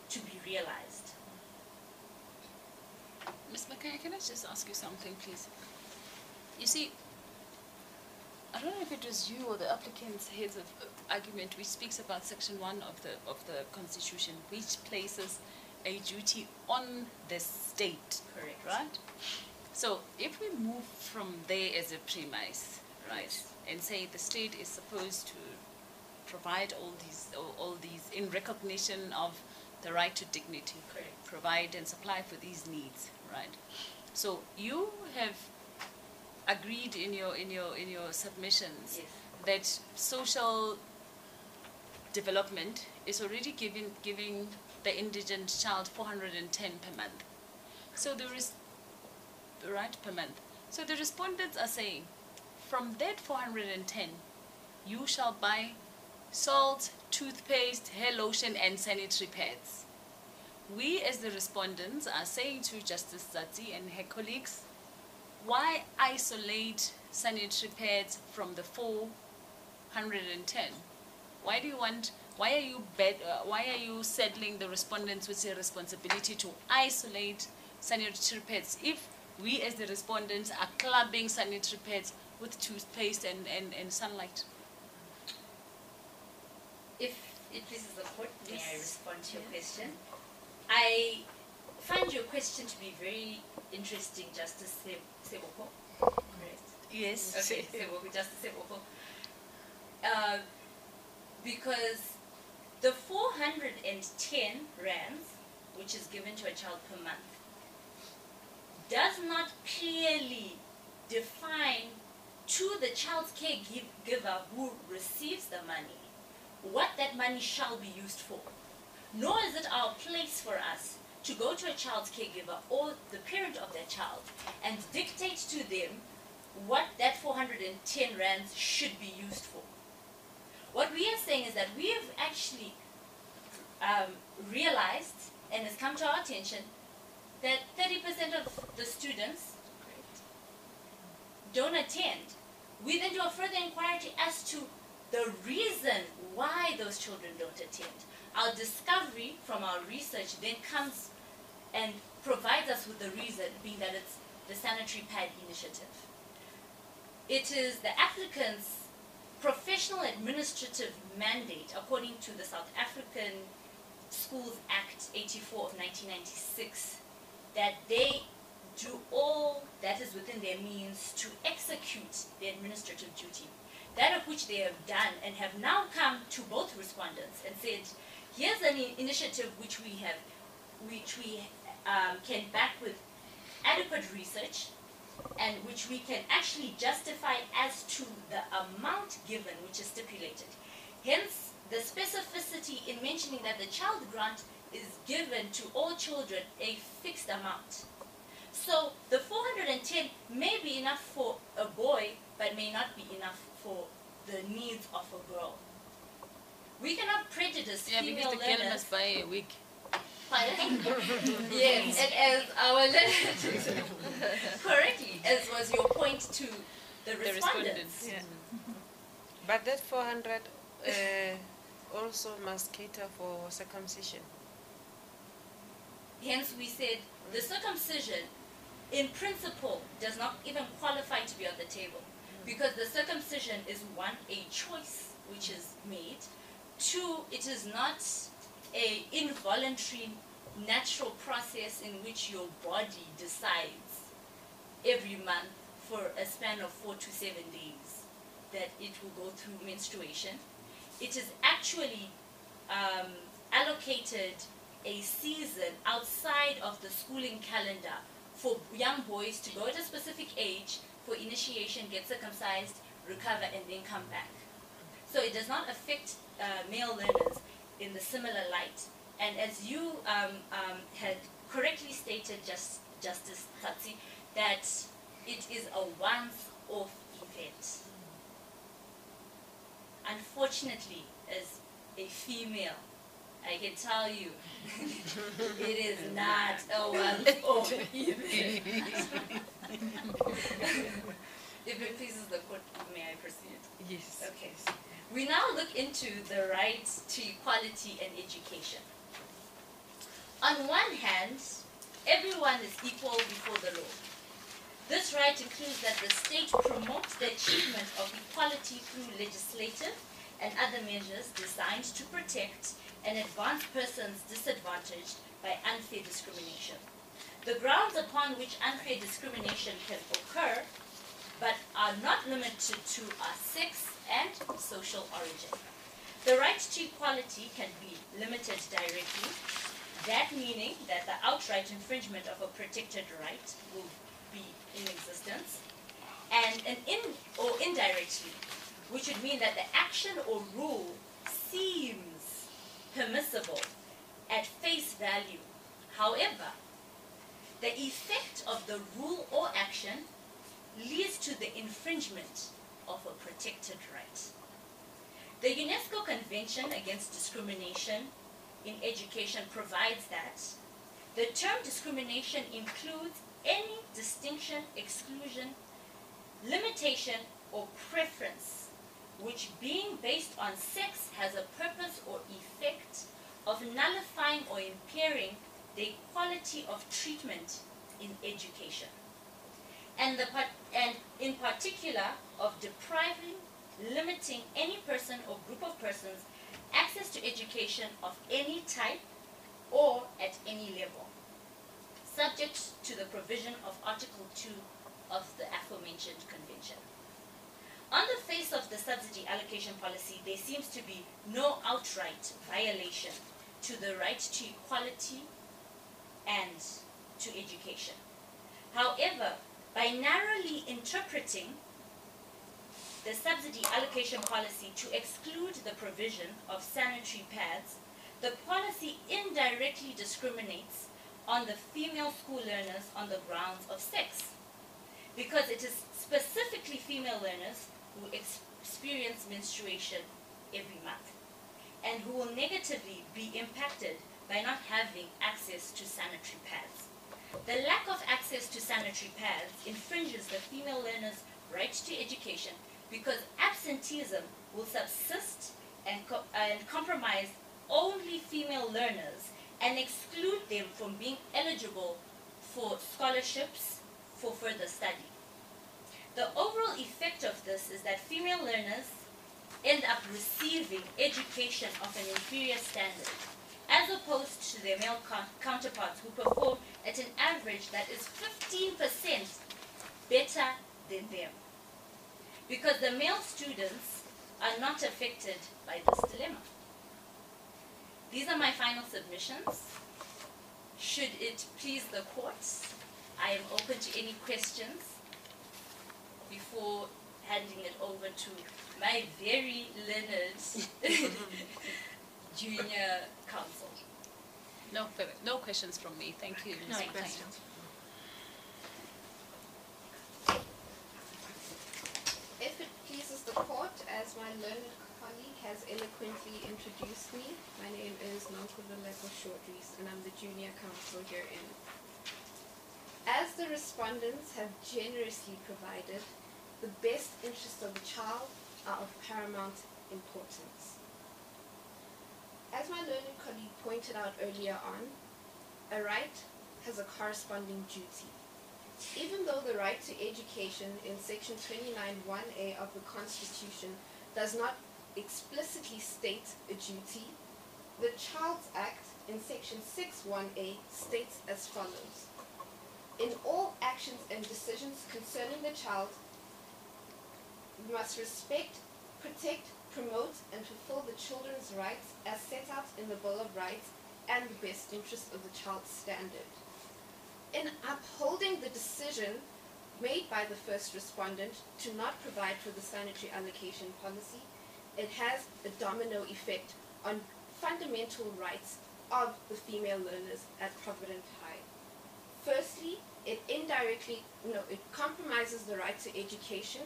E: to be realized.
C: Ms. Makaya, can I just ask you something, please? You see, I don't know if it was you or the applicant's heads of uh, argument which speaks about section one of the of the constitution, which places a duty on the state,
E: Correct.
C: right? So if we move from there as a premise, right, and say the state is supposed to provide all these, all, all these in recognition of the right to dignity,
E: Correct.
C: provide and supply for these needs, right? So you have agreed in your in your in your submissions
E: Yes.
C: that social development is already giving giving the indigent child 410 per month. So there is right per month. So the respondents are saying, from that 410, you shall buy salt, toothpaste, hair lotion, and sanitary pads. We, as the respondents, are saying to Justice Zati and her colleagues, why isolate sanitary pads from the 410? Why do you want? Why are you bed, uh, Why are you saddling the respondents with the responsibility to isolate sanitary pads if we, as the respondents, are clubbing sanitary pads with toothpaste and, and, and sunlight?
E: If it pleases the court, may I respond to your question? I find your question to be very interesting, Justice Se- Seboko. Correct.
C: Yes.
E: Okay, Seboko, Justice Seboko. Uh, because the 410 rands, which is given to a child per month, does not clearly define to the child's caregiver who receives the money what that money shall be used for. Nor is it our place for us to go to a child's caregiver or the parent of that child and dictate to them what that 410 rands should be used for. What we are saying is that we have actually um, realized and has come to our attention that 30% of the students don't attend. We then do a further inquiry as to the reason why those children don't attend. Our discovery from our research then comes and provides us with the reason, being that it's the sanitary pad initiative. It is the applicant's professional administrative mandate, according to the South African Schools Act 84 of 1996, that they do all that is within their means to execute the administrative duty. That of which they have done and have now come to both respondents and said, here's an initiative which we have, which we um, can back with adequate research and which we can actually justify as to the amount given which is stipulated. Hence, the specificity in mentioning that the child grant is given to all children a fixed amount. So the 410 may be enough for a boy, but may not be enough for the needs of a girl. We cannot prejudice
C: Yeah,
E: female
C: because the girl
E: learners.
C: must buy a wig.
E: Pardon? yes, and as our learner correctly, as was your point to the
C: The
E: respondents.
C: respondents.
B: But that 400 uh, also must cater for circumcision.
E: Hence, we said the circumcision, in principle, does not even qualify to be on the table. Because the circumcision is one, a choice which is made. Two, it is not a involuntary natural process in which your body decides every month for a span of four to seven days that it will go through menstruation. It is actually um, allocated a season outside of the schooling calendar for young boys to go at a specific age for initiation, get circumcised, recover, and then come back. So it does not affect uh, male learners in the similar light. And as you um, um, had correctly stated, just, Justice Tatsi, that it is a once-off event. Unfortunately, as a female, I can tell you, it is not a event. if it pleases the court, may I proceed?
B: Yes.
E: Okay. We now look into the right to equality and education. On one hand, everyone is equal before the law. This right includes that the state promotes the achievement of equality through legislative and other measures designed to protect and advanced persons disadvantaged by unfair discrimination. The grounds upon which unfair discrimination can occur, but are not limited to, are sex and social origin. The right to equality can be limited directly, that meaning that the outright infringement of a protected right will be in existence, and an in or indirectly, which would mean that the action or rule seems permissible at face value. However, the effect of the rule or action leads to the infringement of a protected right. The UNESCO Convention Against Discrimination in Education provides that the term discrimination includes any distinction, exclusion, limitation, or preference which being based on sex has a purpose or effect of nullifying or impairing the equality of treatment in education. And, the, and in particular of depriving, limiting any person or group of persons access to education of any type or at any level, subject to the provision of Article 2 of the aforementioned convention. On the face of the subsidy allocation policy, there seems to be no outright violation to the right to equality and to education. However, by narrowly interpreting the subsidy allocation policy to exclude the provision of sanitary pads, the policy indirectly discriminates on the female school learners on the grounds of sex because it is specifically female learners who experience menstruation every month and who will negatively be impacted by not having access to sanitary pads. The lack of access to sanitary pads infringes the female learners' right to education because absenteeism will subsist and, co- and compromise only female learners and exclude them from being eligible for scholarships for further study. The overall effect of this is that female learners end up receiving education of an inferior standard, as opposed to their male counterparts who perform at an average that is 15% better than them. Because the male students are not affected by this dilemma. These are my final submissions. Should it please the court, I am open to any questions before handing it over to my very learned junior counsel.
C: No, further- no questions from me. Thank you.
E: No
C: Motaung.
E: questions.
F: If it pleases the court, as my learned colleague has eloquently introduced me, my name is Nonkululeko Shortrees and I'm the junior counsel herein. As the respondents have generously provided, the best interests of the child are of paramount importance. As my learned colleague pointed out earlier on, a right has a corresponding duty. Even though the right to education in section 29.1a of the Constitution does not explicitly state a duty, the Child's Act in section 6.1a states as follows. In all actions and decisions concerning the child, you must respect, protect, promote, and fulfill the children's rights as set out in the Bill of Rights and the best interest of the child standard. In upholding the decision made by the first respondent to not provide for the sanitary allocation policy, it has a domino effect on fundamental rights of the female learners at Provident High. Firstly, it indirectly, no, it compromises the right to education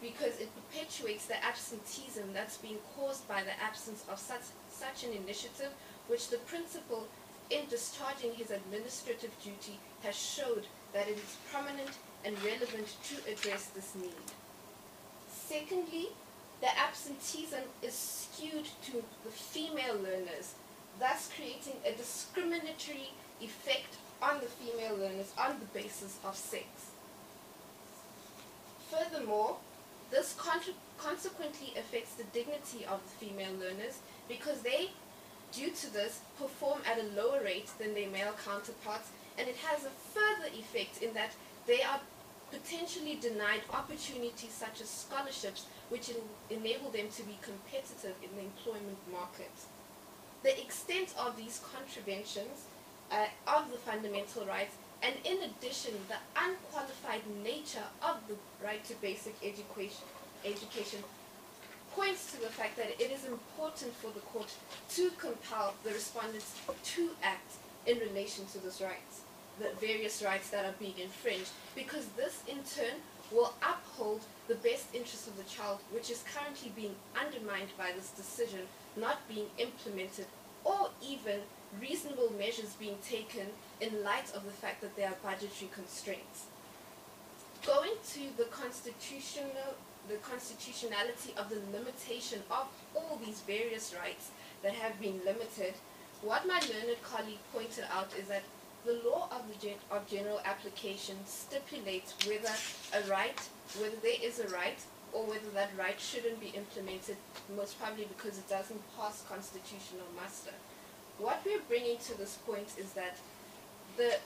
F: because it perpetuates the absenteeism that's being caused by the absence of such, such an initiative, which the principal, in discharging his administrative duty, has showed that it is prominent and relevant to address this need. Secondly, the absenteeism is skewed to the female learners, thus creating a discriminatory effect on the female learners on the basis of sex. Furthermore, this consequently affects the dignity of the female learners because they, due to this, perform at a lower rate than their male counterparts and it has a further effect in that they are potentially denied opportunities such as scholarships which en- enable them to be competitive in the employment market. The extent of these contraventions uh, of the fundamental rights and in addition the unqualified nature of the right to basic education, education points to the fact that it is important for the court to compel the respondents to act in relation to this rights, the various rights that are being infringed, because this in turn will uphold the best interests of the child, which is currently being undermined by this decision not being implemented, or even reasonable measures being taken in light of the fact that there are budgetary constraints. Going to the constitutional the constitutionality of the limitation of all these various rights that have been limited, what my learned colleague pointed out is that the law of, the gen- of general application stipulates whether a right, whether there is a right, or whether that right shouldn't be implemented, most probably because it doesn't pass constitutional muster. What we're bringing to this point is that the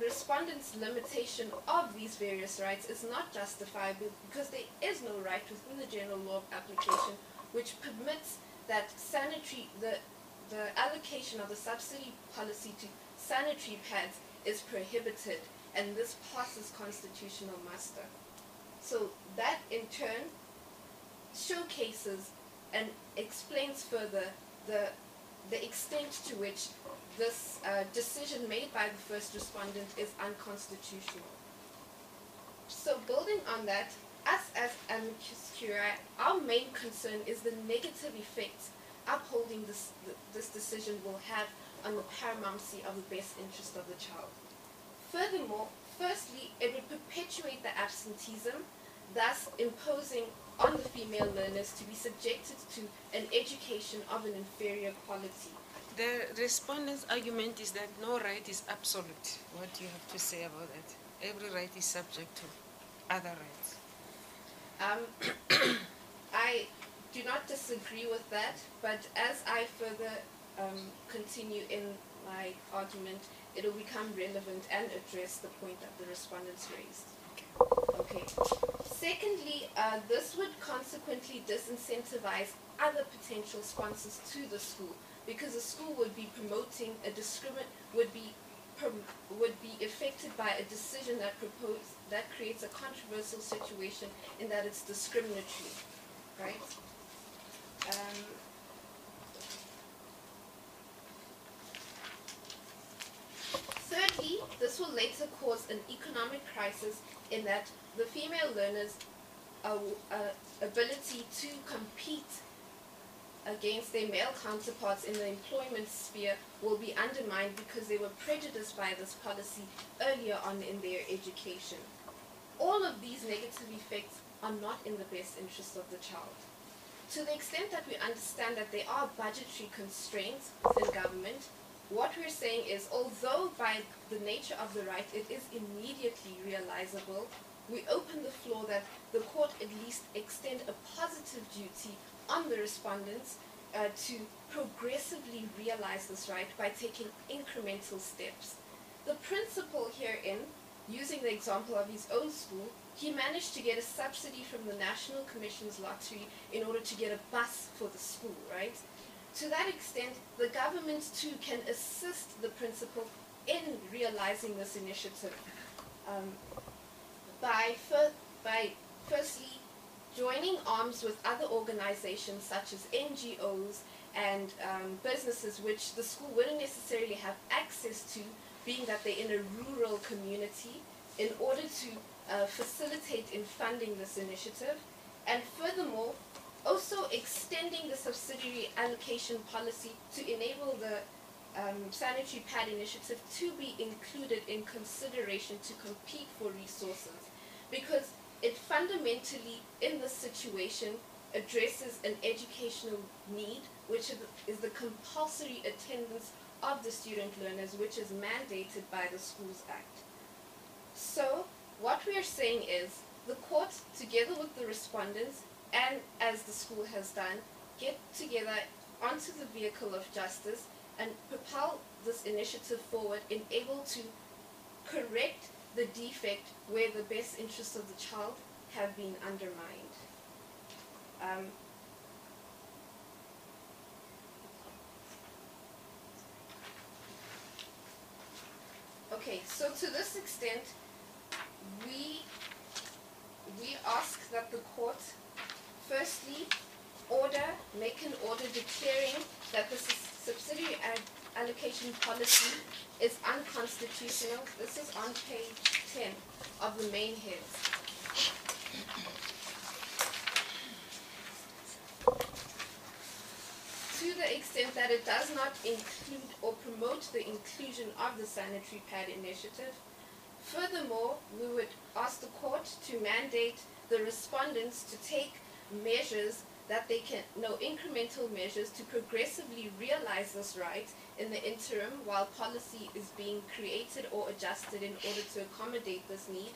F: respondent's limitation of these various rights is not justifiable because there is no right within the general law of application which permits that sanitary the the allocation of the subsidy policy to sanitary pads is prohibited and this passes constitutional muster. So that in turn showcases and explains further the the extent to which this uh, decision made by the first respondent is unconstitutional. So building on that, us as amicus curiae, our main concern is the negative effects upholding this, this decision will have on the paramountcy of the best interest of the child. Furthermore, firstly, it would perpetuate the absenteeism, thus imposing on the female learners to be subjected to an education of an inferior quality.
B: The respondent's argument is that no right is absolute. What do you have to say about that? Every right is subject to other rights.
F: Um, I do not disagree with that, but as I further um, continue in my argument, it will become relevant and address the point that the respondents raised. Okay. Secondly, uh, this would consequently disincentivize other potential sponsors to the school because the school would be promoting a discrimin would be would be affected by a decision that propose that creates a controversial situation in that it's discriminatory, right? Um, Thirdly, this will later cause an economic crisis in that the female learners' uh, ability to compete against their male counterparts in the employment sphere will be undermined because they were prejudiced by this policy earlier on in their education. All of these negative effects are not in the best interest of the child. To the extent that we understand that there are budgetary constraints within government, what we're saying is although by the nature of the right it is immediately realizable, we open the floor that the court at least extend a positive duty on the respondents uh, to progressively realize this right by taking incremental steps. The principal herein, using the example of his own school, he managed to get a subsidy from the National Commission's lottery in order to get a bus for the school, right? To that extent, the government too can assist the principal in realizing this initiative um, by, fir- by firstly joining arms with other organizations such as NGOs and um, businesses which the school wouldn't necessarily have access to, being that they're in a rural community, in order to uh, facilitate in funding this initiative. And furthermore, also extending the subsidiary allocation policy to enable the um, sanitary pad initiative to be included in consideration to compete for resources because it fundamentally in this situation addresses an educational need which is the compulsory attendance of the student learners which is mandated by the schools act. So what we are saying is the court together with the respondents and as the school has done get together onto the vehicle of justice and propel this initiative forward in able to correct the defect where the best interests of the child have been undermined. Um, okay, so to this extent, we we ask that the court firstly order, make an order declaring that the subsidiary allocation policy is unconstitutional. This is on page ten of the main heads. To the extent that it does not include or promote the inclusion of the sanitary pad initiative. Furthermore, we would ask the court to mandate the respondents to take measures that they can, know incremental measures to progressively realize this right in the interim while policy is being created or adjusted in order to accommodate this need.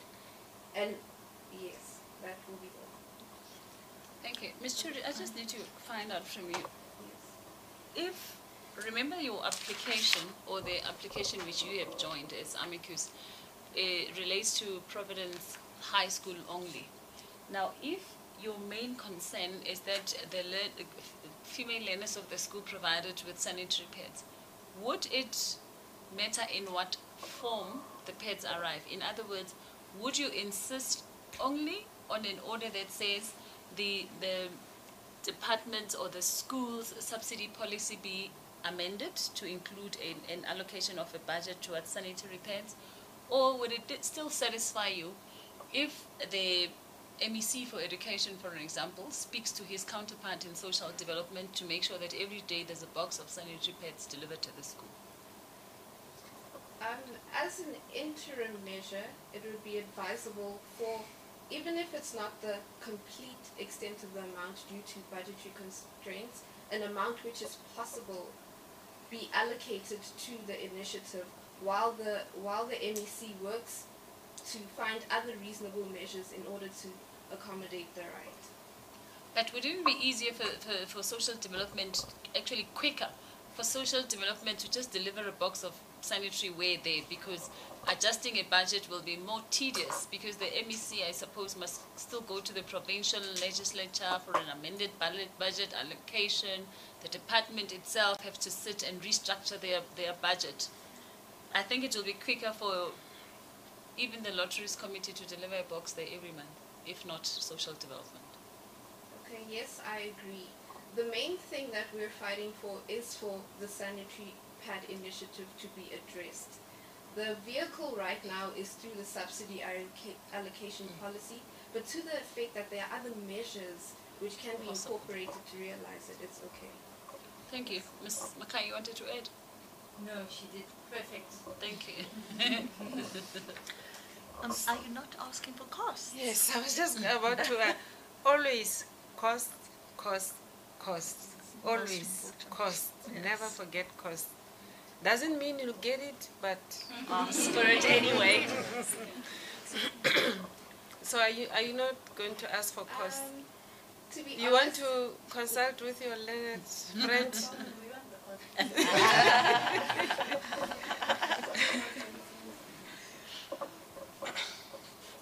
F: And yes, that will be all.
C: Thank you. Ms. Churi, I just need to find out from you,
F: Yes.
C: if, remember your application or the application which you have joined as amicus uh, relates to Providence High School only. Now, if your main concern is that the female learners of the school provided with sanitary pads, would it matter in what form the pads arrive? In other words, would you insist only on an order that says the, the department or the school's subsidy policy be amended to include an, an allocation of a budget towards sanitary pads? Or would it still satisfy you if the MEC for education, for an example, speaks to his counterpart in social development to make sure that every day there's a box of sanitary pads delivered to the school?
F: Um, as an interim measure, it would be advisable for, even if it's not the complete extent of the amount due to budgetary constraints, an amount which is possible be allocated to the initiative while the while the MEC works to find other reasonable measures in order to accommodate the right.
C: But would it be easier for, for, for social development, actually quicker, for social development to just deliver a box of sanitary ware there because adjusting a budget will be more tedious because the MEC, I suppose, must still go to the provincial legislature for an amended budget, budget allocation. The department itself have to sit and restructure their, their budget. I think it will be quicker for even the lotteries committee to deliver a box there every month, if not social development.
F: Okay, yes, I agree. The main thing that we're fighting for is for the sanitary pad initiative to be addressed. The vehicle right now is through the subsidy alloca- allocation mm. policy, but to the effect that there are other measures which can be
C: Possible.
F: incorporated to realize it, it's okay.
C: Thank you. Ms. Makaya, you wanted to add?
E: No, she did perfect.
C: Thank you.
D: Um, are you not asking for costs?
B: Yes, I was just about to. Uh, always cost, cost, cost. Always
D: important.
B: cost. Never forget cost. Doesn't mean you'll get it, but
D: Ask for it anyway.
B: so are you? Are you not going to ask for cost?
F: Um, to be
B: you want to consult with your learned friend?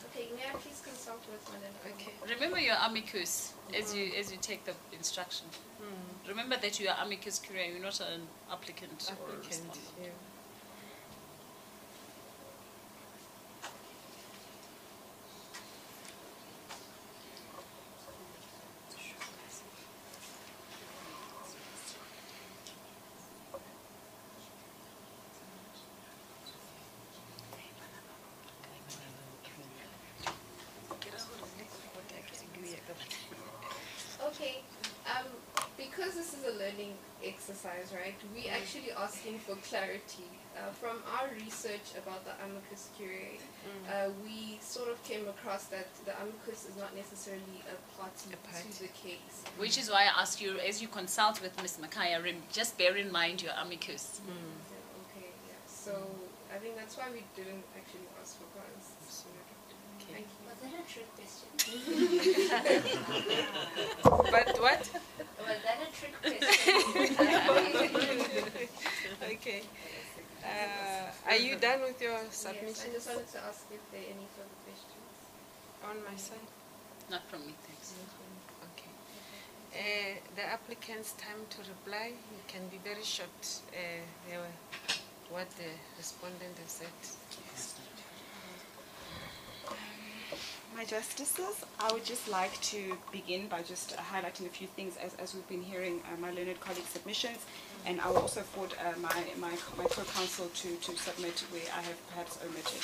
F: okay, may I please consult with Madam?
B: Okay.
C: Remember your amicus as you as you take the instruction. Hmm. Remember that you are amicus curiae, you're not an applicant, or a respondent.
B: yeah.
F: Exercise, right? We actually asking for clarity. Uh, from our research about the amicus curiae, uh, we sort of came across that the amicus is not necessarily a party,
B: A party.
F: to the case.
C: Which is why I asked you, as you consult with Ms. Makaya, rem- just bear in mind your amicus.
F: So, okay, yeah. So I think that's why we didn't actually ask for guns. Thank you.
E: Was that a trick question?
B: But what?
E: Was that a trick question?
B: okay. Uh, Are you done with your
F: Yes, I just wanted to ask if there are any further questions.
B: on my side?
C: Not from me, thanks.
B: Okay. Uh, the applicant's time to reply it can be very short. Uh, they were what the respondent has said.
G: My Justices, I would just like to begin by just highlighting a few things as, as we've been hearing uh, my learned colleagues' submissions, and I will also afford uh, my, my, my co-counsel to, to submit where I have perhaps omitted.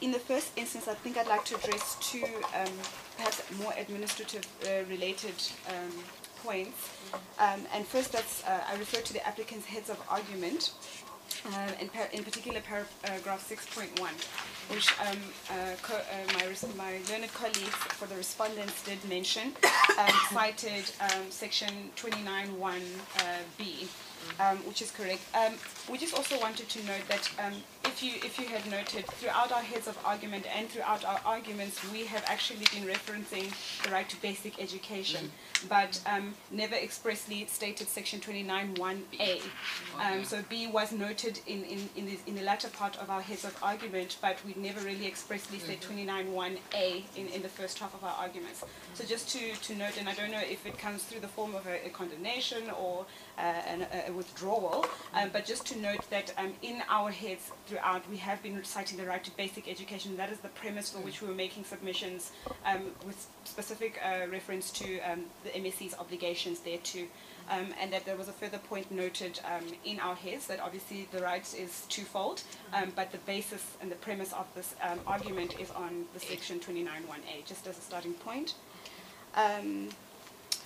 G: In the first instance, I think I'd like to address two um, perhaps more administrative uh, related um, points. Um, and first, that's, uh, I refer to the applicant's heads of argument, in, par- in particular paragraph 6.1, which um, uh, uh, my, my learned colleagues for the respondents did mention, um, cited um, section 29.1b, um, which is correct. Um, we just also wanted to note that um, if you if you had noted throughout our heads of argument and throughout our arguments, we have actually been referencing the right to basic education, but um, never expressly stated section 29.1a. Um, so B was noted in in in the, in the latter part of our heads of argument, but we never really expressly said 29.1a in, in the first half of our arguments. So just to, to note, and I don't know if it comes through the form of a, a condemnation or an, a withdrawal, um, but just to note that um, in our heads throughout, we have been citing the right to basic education. That is the premise for which we were making submissions um, with specific uh, reference to um, the MEC's obligations there too. Um, and that there was a further point noted um, in our heads that obviously the right is twofold, um, but the basis and the premise of this um, argument is on the section 29.1a, just as a starting point.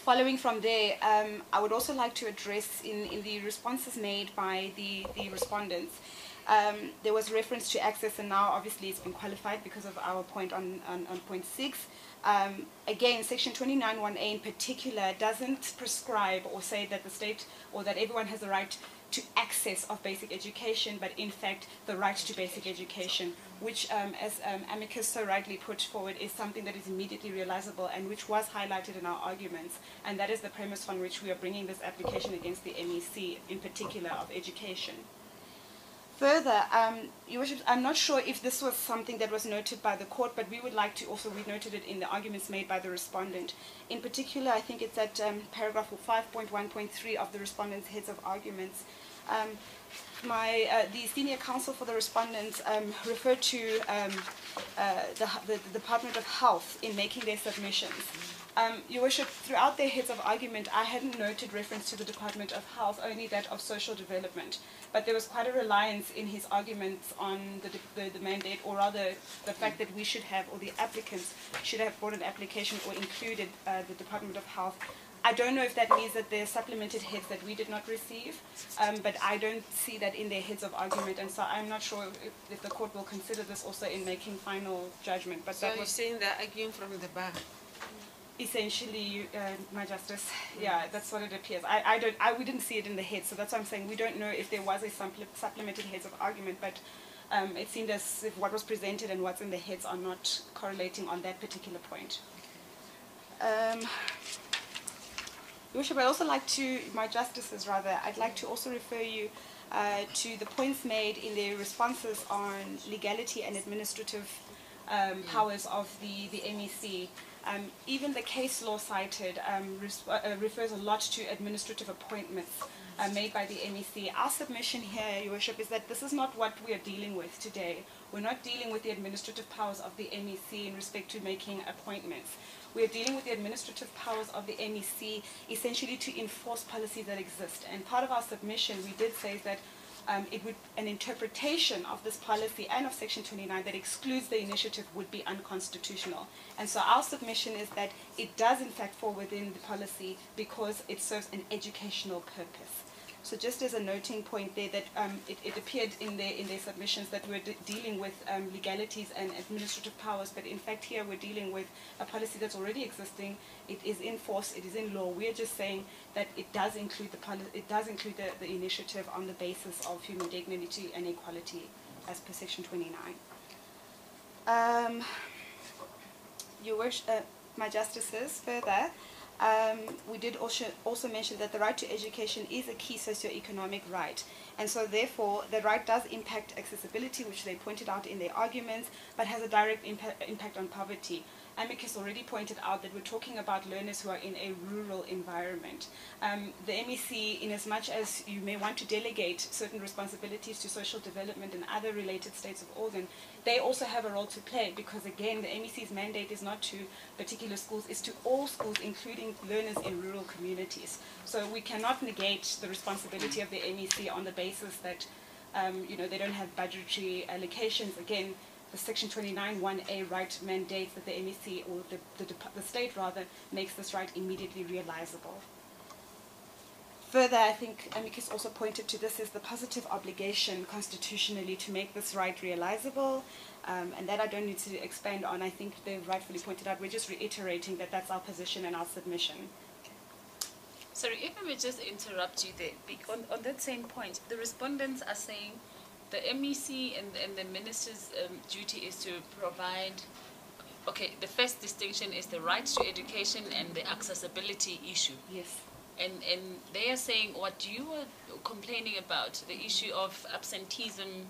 G: Following from there, um, I would also like to address in, in the responses made by the, the respondents, um, there was reference to access, and now obviously it's been qualified because of our point on, on, on point six. Um, again, Section 29.1a in particular doesn't prescribe or say that the state or that everyone has the right to access of basic education, but in fact the right to basic education, which, um, as um, Amicus so rightly put forward, is something that is immediately realizable and which was highlighted in our arguments, and that is the premise on which we are bringing this application against the MEC, in particular of education. Further, um, Your Worship, I'm not sure if this was something that was noted by the court, but we would like to also, we noted it in the arguments made by the respondent. In particular, I think it's at um, paragraph 5.1.3 of the respondent's heads of arguments. Um, my, uh, the senior counsel for the respondents um, referred to um, uh, the, the, the Department of Health in making their submissions. Um, Your Worship, throughout their heads of argument, I hadn't noted reference to the Department of Health, only that of social development. But there was quite a reliance in his arguments on the, the, the mandate, or rather the fact that we should have, or the applicants should have brought an application or included uh, the Department of Health. I don't know if that means that they're supplemented heads that we did not receive, um, but I don't see that in their heads of argument, and so I'm not sure if, if the court will consider this also in making final judgment. But
B: So
G: that
B: you're
G: was
B: saying they're arguing from the bar?
G: Essentially uh, my justice. Yeah that's what it appears. I, I don't I we didn't see it in the head so that's why I'm saying we don't know if there was a supple- supplemented heads of argument but um, it seemed as if what was presented and what's in the heads are not correlating on that particular point. Um, Worship, I'd also like to, my justices rather, I'd like to also refer you uh, to the points made in their responses on legality and administrative um, powers of the, the MEC. Um, even the case law cited um, res- uh, refers a lot to administrative appointments uh, made by the MEC. Our submission here, Your Worship, is that this is not what we are dealing with today. We're not dealing with the administrative powers of the MEC in respect to making appointments. We are dealing with the administrative powers of the MEC essentially to enforce policies that exist. And part of our submission, we did say that um, it would an interpretation of this policy and of Section 29 that excludes the initiative would be unconstitutional. And so our submission is that it does in fact fall within the policy because it serves an educational purpose. So just as a noting point there that um, it, it appeared in their, in their submissions that we're de- dealing with um, legalities and administrative powers, but in fact here we're dealing with a policy that's already existing. It is in force. It is in law. We're just saying that it does include the it does include the, the initiative on the basis of human dignity and equality, as per Section 29. Um, your worship, uh, my justices, further, Um, we did also, also mention that the right to education is a key socioeconomic right. And so therefore, the right does impact accessibility, which they pointed out in their arguments, but has a direct impact, impact on poverty. Amicus already pointed out that we're talking about learners who are in a rural environment. Um, the MEC, in as much as you may want to delegate certain responsibilities to social development and other related states of organ, they also have a role to play because again, the MEC's mandate is not to particular schools, it's to all schools, including learners in rural communities. So we cannot negate the responsibility of the MEC on the basis that um, you know, they don't have budgetary allocations. Again, the Section 29 1A right mandates that the MEC or the, the, the state rather makes this right immediately realizable. Further, I think Amicus also pointed to this as the positive obligation constitutionally to make this right realizable, um, and that I don't need to expand on. I think they've rightfully pointed out. We're just reiterating that that's our position and our submission.
C: Sorry, if I may just interrupt you there. On, on that same point, the respondents are saying the MEC and, and the minister's um, duty is to provide, okay, the first distinction is the right to education and the accessibility issue.
G: Yes.
C: And, and they are saying what you were complaining about, the issue of absenteeism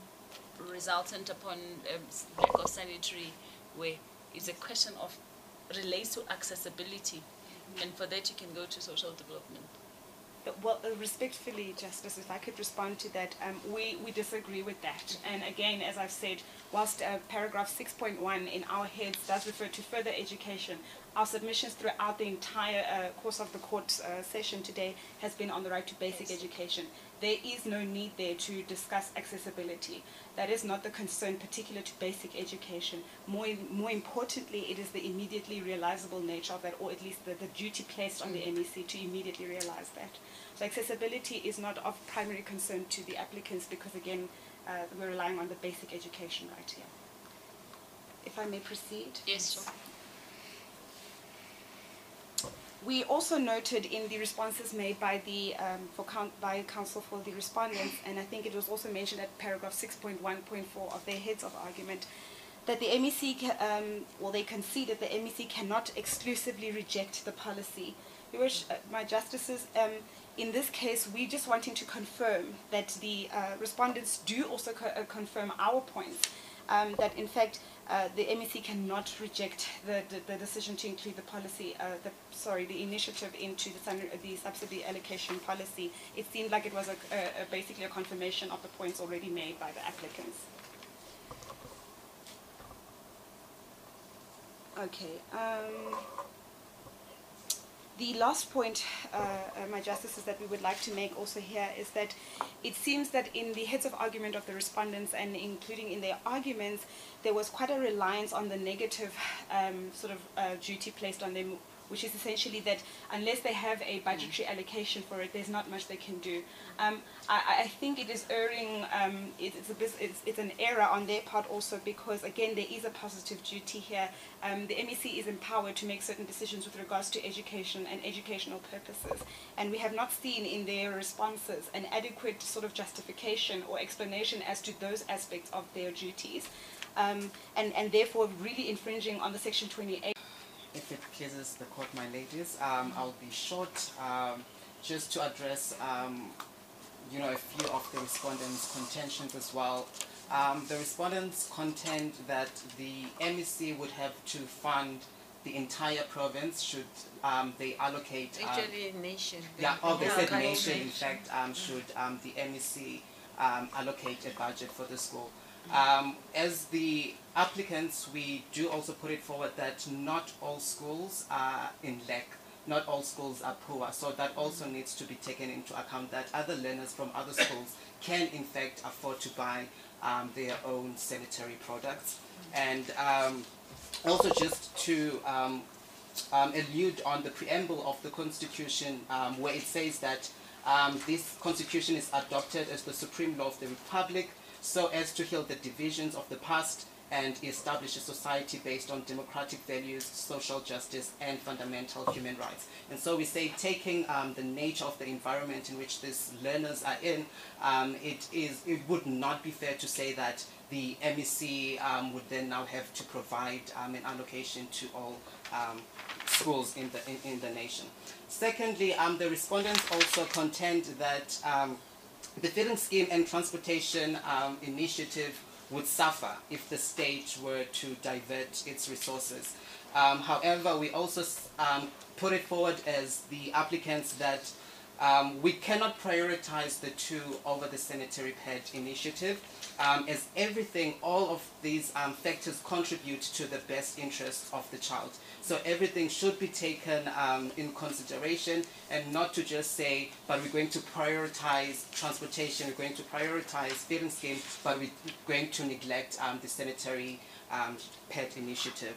C: resultant upon um, lack of sanitary ware, is a question of, relates to accessibility. Mm-hmm. And for that you can go to social development.
G: Well, uh, respectfully, Justice, if I could respond to that, um, we, we disagree with that. And again, as I've said, whilst uh, paragraph 6.1 in our heads does refer to further education, our submissions throughout the entire uh, course of the court uh, session today has been on the right to basic education. There is no need there to discuss accessibility. That is not the concern particular to basic education. More, more importantly, it is the immediately realizable nature of that, or at least the, the duty placed on the MEC to immediately realize that. So accessibility is not of primary concern to the applicants because, again, uh, we're relying on the basic education right here. If I may proceed?
C: Yes, sure.
G: We also noted in the responses made by the um, for by counsel for the respondents, and I think it was also mentioned at paragraph 6.1.4 of their heads of argument, that the MEC, um, well, they concede that the MEC cannot exclusively reject the policy. We wish, uh, my justices, um, in this case, we're just wanting to confirm that the uh, respondents do also co uh, confirm our points, um, that in fact uh, the MEC cannot reject the, the, the, decision to include the policy, uh, the, sorry, the initiative into the, the subsidy allocation policy. It seemed like it was a, a, basically a confirmation of the points already made by the applicants. Okay. Um, the last point, uh, uh, my justices, that we would like to make also here is that it seems that in the heads of argument of the respondents and including in their arguments, there was quite a reliance on the negative um, sort of uh, duty placed on them which is essentially that unless they have a budgetary allocation for it, there's not much they can do. Um, I, I, think it is erring, um, it, it's, a, it's, it's, an error on their part also because, again, there is a positive duty here. Um, the MEC is empowered to make certain decisions with regards to education and educational purposes. And we have not seen in their responses an adequate sort of justification or explanation as to those aspects of their duties. Um, and, and therefore really infringing on the Section 28
H: if it pleases the court, my ladies, um, I'll be short um, just to address, um, you know, a few of the respondents' contentions as well. Um, the respondents contend that the MEC would have to fund the entire province should um, they allocate...
B: Um, Actually, nation.
H: Yeah, oh, they said nation, in fact, should the MEC allocate a budget for the school. Um, as the applicants, we do also put it forward that not all schools are in lack, not all schools are poor, so that also needs to be taken into account that other learners from other schools can in fact afford to buy um, their own sanitary products. And um, also just to um, um, allude on the preamble of the Constitution um, where it says that this Constitution is adopted as the supreme law of the Republic so as to heal the divisions of the past and establish a society based on democratic values, social justice, and fundamental human rights. And so we say taking um, the nature of the environment in which these learners are in, um, it, is, it would not be fair to say that the MEC um, would then now have to provide um, an allocation to all um, schools in the, in, in, the nation. Secondly, um, the respondents also contend that the feeding scheme and transportation initiative would suffer if the state were to divert its resources. however, we also put it forward as the applicants that um, we cannot prioritize the two over the sanitary pad initiative um, as everything, all of these um, factors contribute to the best interest of the child. So everything should be taken um, in consideration and not to just say, but we're going to prioritize transportation, we're going to prioritize feeding scheme, but we're going to neglect um, the sanitary um, pet initiative.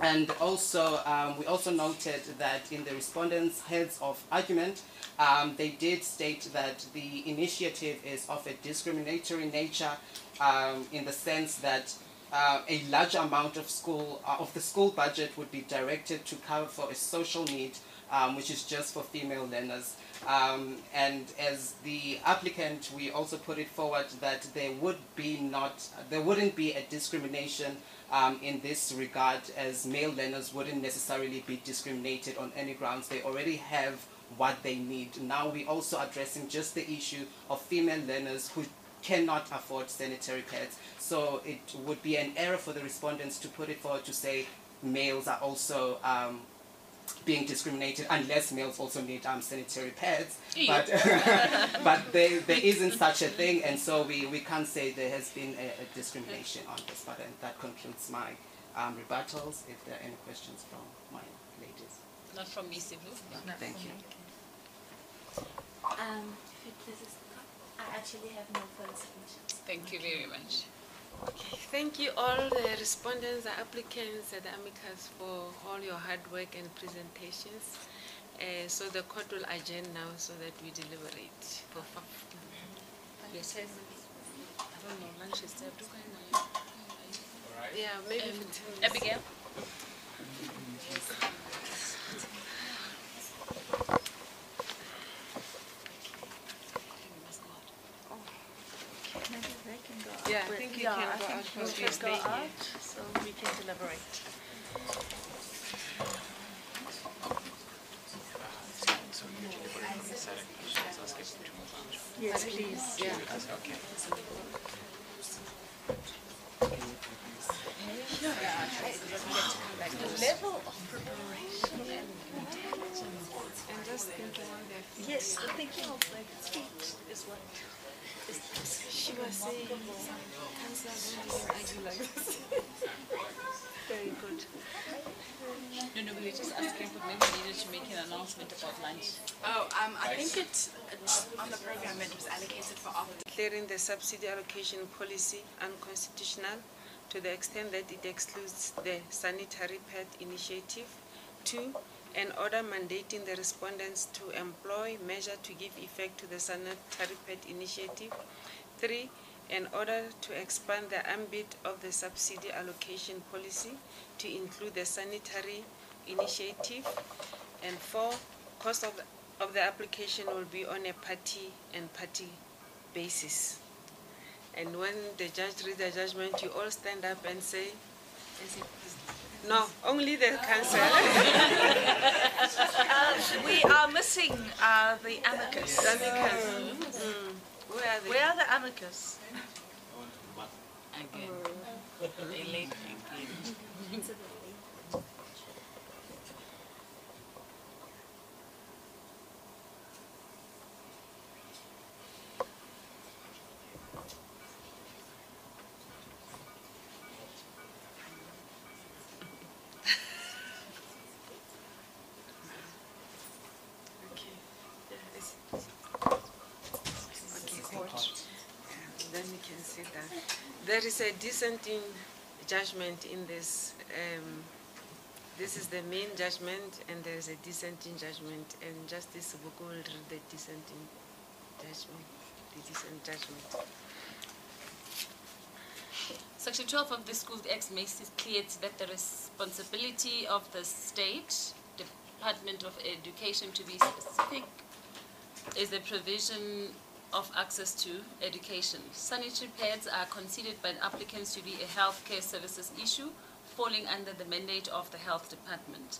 H: And also, um, we also noted that in the respondents' heads of argument, um, they did state that the initiative is of a discriminatory nature um, in the sense that uh, a large amount of school uh, of the school budget would be directed to cover for a social need, um, which is just for female learners. Um, and as the applicant, we also put it forward that there would be not, there wouldn't be a discrimination um, in this regard as male learners wouldn't necessarily be discriminated on any grounds. They already have what they need. Now we're also addressing just the issue of female learners who cannot afford sanitary pads. So it would be an error for the respondents to put it forward to say males are also um, being discriminated unless males also need um, sanitary pads. But, but there, there isn't such a thing and so we, we can't say there has been a, a discrimination on this. But and that concludes my um, rebuttals. If there are any questions from my ladies.
C: Not from me, Sibu.
H: No. Thank you.
E: Um, I actually have no further submissions.
C: Thank you very much.
B: Okay, thank you all the respondents, the applicants, and the amicus for all your hard work and presentations. Uh, so the court will adjourn now so that we deliberate for. Yes. I don't know, lunch is served. Yeah, maybe um, 15
C: Abigail?
B: Yeah, I think you
D: yeah,
B: can
D: I
B: go
D: think
B: out
D: we'll
B: because we
D: just go
B: stay here.
D: out so we can deliberate. Yes, please.
B: Yeah.
D: The level of preparation and intelligence.
B: And just thinking on their feet.
D: Yes, the thinking of their feet is what is
B: She was saying, Councillor, don't like this.
D: very good.
C: No, no, we were just asking if maybe we needed to make an announcement about lunch.
A: Oh, um, I think it, it's on the program it was allocated for after.
B: Declaring the subsidy allocation policy unconstitutional to the extent that it excludes the sanitary pad initiative. Two, an order mandating the respondents to employ measure to give effect to the sanitary pad initiative. Three, an order to expand the ambit of the subsidy allocation policy to include the sanitary initiative. And four, cost of of the application will be on a party and party basis. And when the judge reads the judgment, you all stand up and say, no, only the cancer.
D: Uh, we are missing uh, the amicus.
B: The amicus. Mm. Where are they?
D: Where are the amicus?
C: Again. Again.
B: Okay. Yeah, it's- Okay, court. Then we can see that. There is a dissenting judgment in this. Um, this is the main judgment and there is a dissenting judgment and Justice Buku will read the dissenting judgment, the dissent judgment.
C: Section 12 of the Schools Act makes it clear that the responsibility of the state, Department of Education to be specific, is the provision of access to education. Sanitary pads are considered by applicants to be a healthcare services issue falling under the mandate of the health department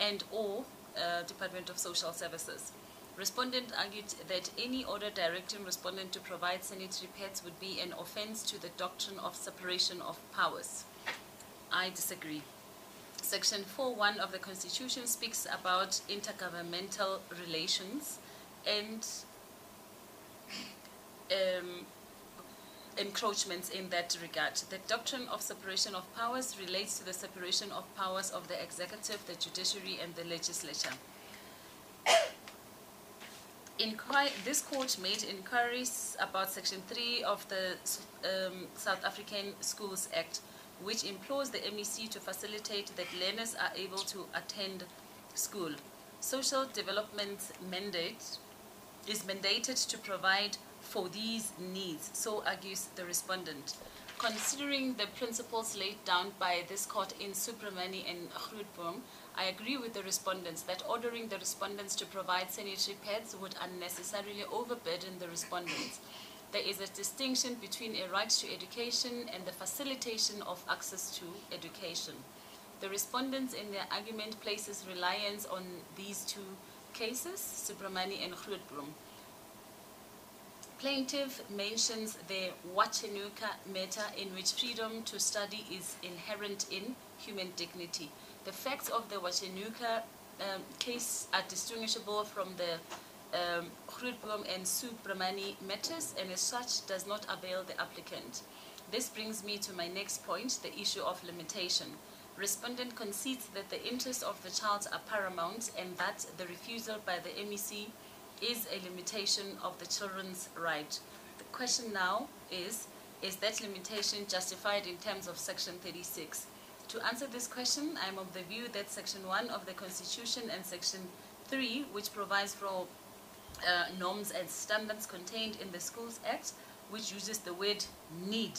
C: and or uh, Department of Social Services. Respondent argued that any order directing respondent to provide sanitary pads would be an offense to the doctrine of separation of powers. I disagree. Section 4.1 of the Constitution speaks about intergovernmental relations and um, encroachments in that regard. The doctrine of separation of powers relates to the separation of powers of the executive, the judiciary, and the legislature. Inquir this court made inquiries about Section 3 of the um, South African Schools Act, which implores the MEC to facilitate that learners are able to attend school. Social development mandate is mandated to provide for these needs, so argues the respondent. Considering the principles laid down by this court in Soobramoney and Grootboom, I agree with the respondents that ordering the respondents to provide sanitary pads would unnecessarily overburden the respondents. There is a distinction between a right to education and the facilitation of access to education. The respondents in their argument places reliance on these two cases, Soobramoney and Grootboom. Plaintiff mentions the Watchenuka matter in which freedom to study is inherent in human dignity. The facts of the Watchenuka um, case are distinguishable from the um, and Soobramoney matters and as such does not avail the applicant. This brings me to my next point, the issue of limitation. Respondent concedes that the interests of the child are paramount and that the refusal by the MEC is a limitation of the children's right. The question now is, is that limitation justified in terms of Section 36? To answer this question, I am of the view that Section 1 of the Constitution and Section 3, which provides for uh, norms and standards contained in the Schools Act, which uses the word need,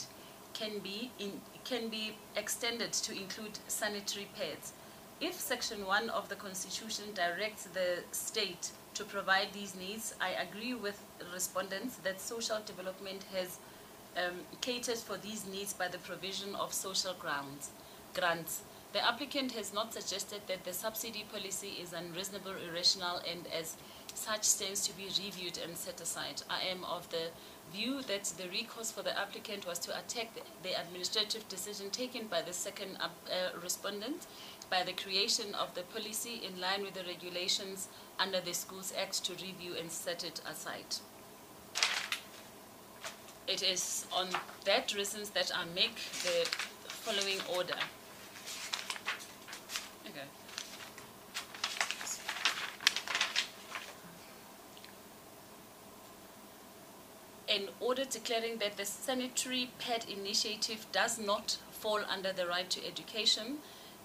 C: can be, in, can be extended to include sanitary pads. If Section 1 of the Constitution directs the state to provide these needs, I agree with respondents that social development has um, catered for these needs by the provision of social grounds, grants. The applicant has not suggested that the subsidy policy is unreasonable, irrational, and as such stands to be reviewed and set aside. I am of the view that the recourse for the applicant was to attack the, administrative decision taken by the second uh, respondent by the creation of the policy in line with the regulations under the Schools Act to review and set it aside. It is on that reasons that I make the following order. Okay. An order declaring that the sanitary pad initiative does not fall under the right to education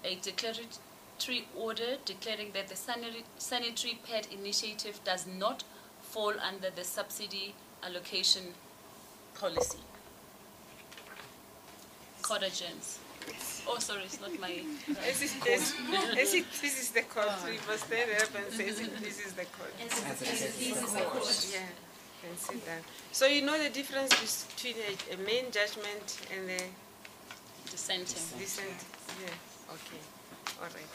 C: a declaratory order declaring that the sanitary, sanitary pad initiative does not fall under the subsidy allocation policy. Court adjourns. Oh, sorry, it's not my.
B: As it is, as it, this is the court. We must stand up and say, this is the court. Yeah, can sit down. So you know the difference between a, a main judgment and a
C: dissenting.
B: Dissent. Yeah. Okay, all right.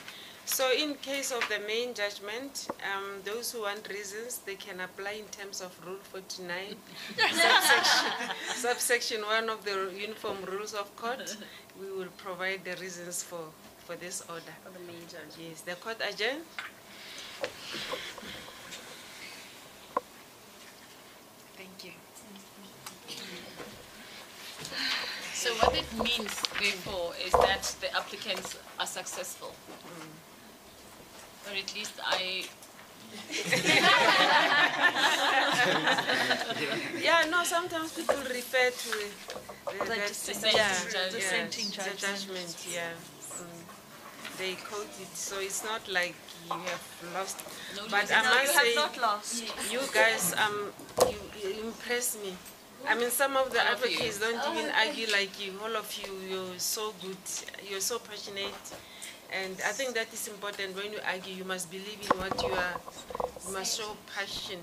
B: So in case of the main judgment, um, those who want reasons, they can apply in terms of Rule 49, subsection, subsection 1 of the Uniform Rules of Court. We will provide the reasons for, for this order.
C: For the main judge.
B: Yes, the court adjourned. Thank you.
C: So what it means, therefore, is that the applicants are successful. Mm. Or at least I...
B: yeah, no, sometimes people refer to the,
C: the,
B: dissenting, yeah,
C: judge,
B: dissenting yeah, judgment. judgment. Yeah. Mm. They quote it, so it's not like you have lost.
C: No,
B: but
C: I
B: must
D: you
B: say,
D: have not lost.
B: you guys, um, you, you impress me I mean, some of the
C: All
B: advocates don't even argue like you. All of you, you're so good. You're so passionate. And I think that is important. When you argue, you must believe in what you are. You must show passion.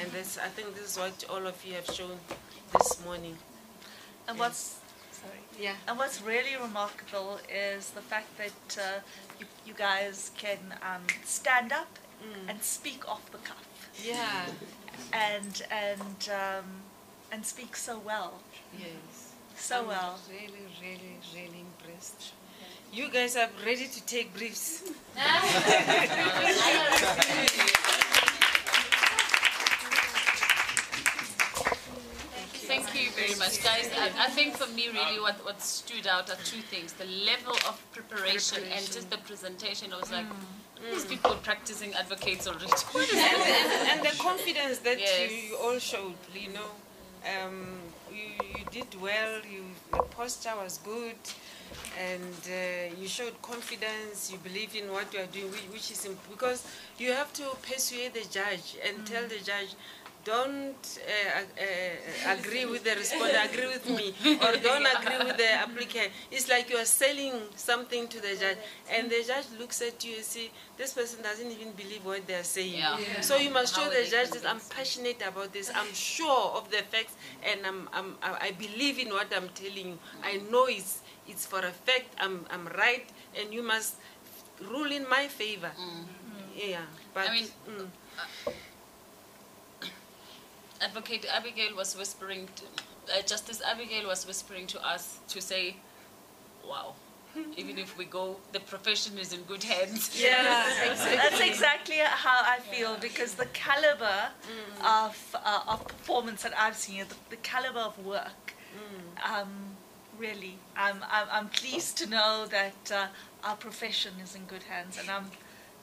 B: And that's, I think this is what all of you have shown this morning.
D: And what's sorry.
B: Yeah.
D: And what's really remarkable is the fact that uh, you, you guys can um, stand up and speak off the cuff
B: Yeah.
D: and and um, and speak so well,
B: Yes.
D: so
B: I'm
D: well.
B: Really, really, really impressed. You guys are ready to take briefs.
C: Thank you very much, guys. I, I think for me, really, what, what stood out are two things: the level of preparation, and just the presentation. I was like, mm. these people practicing advocates already.
B: and, and, and the confidence that
C: Yes.
B: you, you all showed, you know, um, you, you did well, you, your posture was good, and uh, you showed confidence, you believed in what you are doing, which, which is imp- because you have to persuade the judge and tell the judge, don't uh, uh, agree with the respondent, agree with me, or don't agree with the applicant. It's like you are selling something to the judge, and the judge looks at you and see this person doesn't even believe what they are saying.
C: Yeah. Yeah.
B: So you must
C: How
B: show the judge that I'm passionate about this. I'm sure of the facts, and I'm, I'm I I believe in what I'm telling you. I know it's it's for a fact. I'm I'm right, and you must rule in my favor. Yeah, but
C: I mean,
B: mm.
C: Advocate Abigail was whispering, to, uh, Justice Abigail was whispering to us to say, wow, even if we go, the profession is in good hands.
D: Yeah, that's exactly how I feel because the caliber of uh, of performance that I've seen, the, the caliber of work, um, really, I'm, I'm I'm pleased to know that uh, our profession is in good hands, and I'm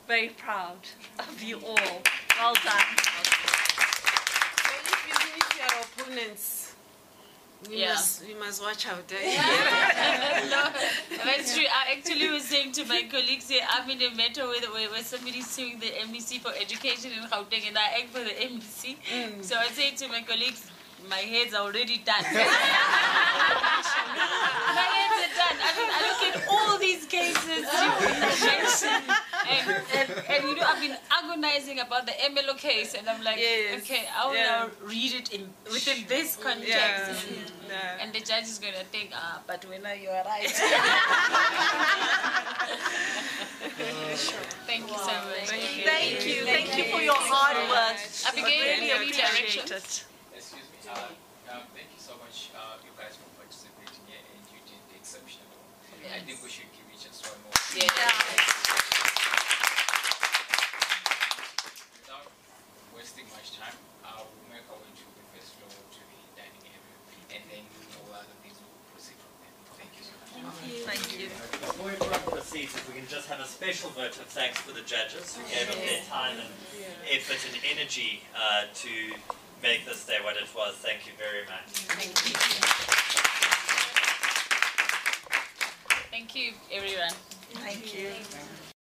D: very proud of you all. Well done.
B: So if you you opponents, we
C: Yeah.
B: must we must watch out. eh?
C: no, that's true. I actually was saying to my colleagues here, I'm in a matter where, where, somebody's suing the MEC for education in Gauteng and I act for the MEC. So I say to my colleagues, my head's are already done. my heads are done. I mean, I look at all these cases you and, and, and you know, I've been agonizing about the MLO case, and I'm like,
B: Yes,
C: okay, I will
B: yeah.
C: now read it in within this context.
B: Yeah.
C: And,
B: Yeah.
C: and the judge is going to think, ah, but when you are right. Thank you so much.
D: Thank you, thank you for your hard work.
C: Abigail,
D: really
C: any
D: appreciate
C: directions?
D: it.
I: Excuse me. Uh, um, thank you so much, uh, you guys, for participating here, and you did exceptional. I think we should give you just one more.
C: Yeah.
I: Without wasting much time, uh, we'll make our way to the first floor to the dining area, and then all other things will proceed from there. Thank you so much.
D: Thank you.
J: Before everyone if we can just have a special vote of thanks for the judges who gave up their time and effort and energy uh, to make this day what it was. Thank you very much.
C: Thank you. Thank you, everyone.
D: Thank you.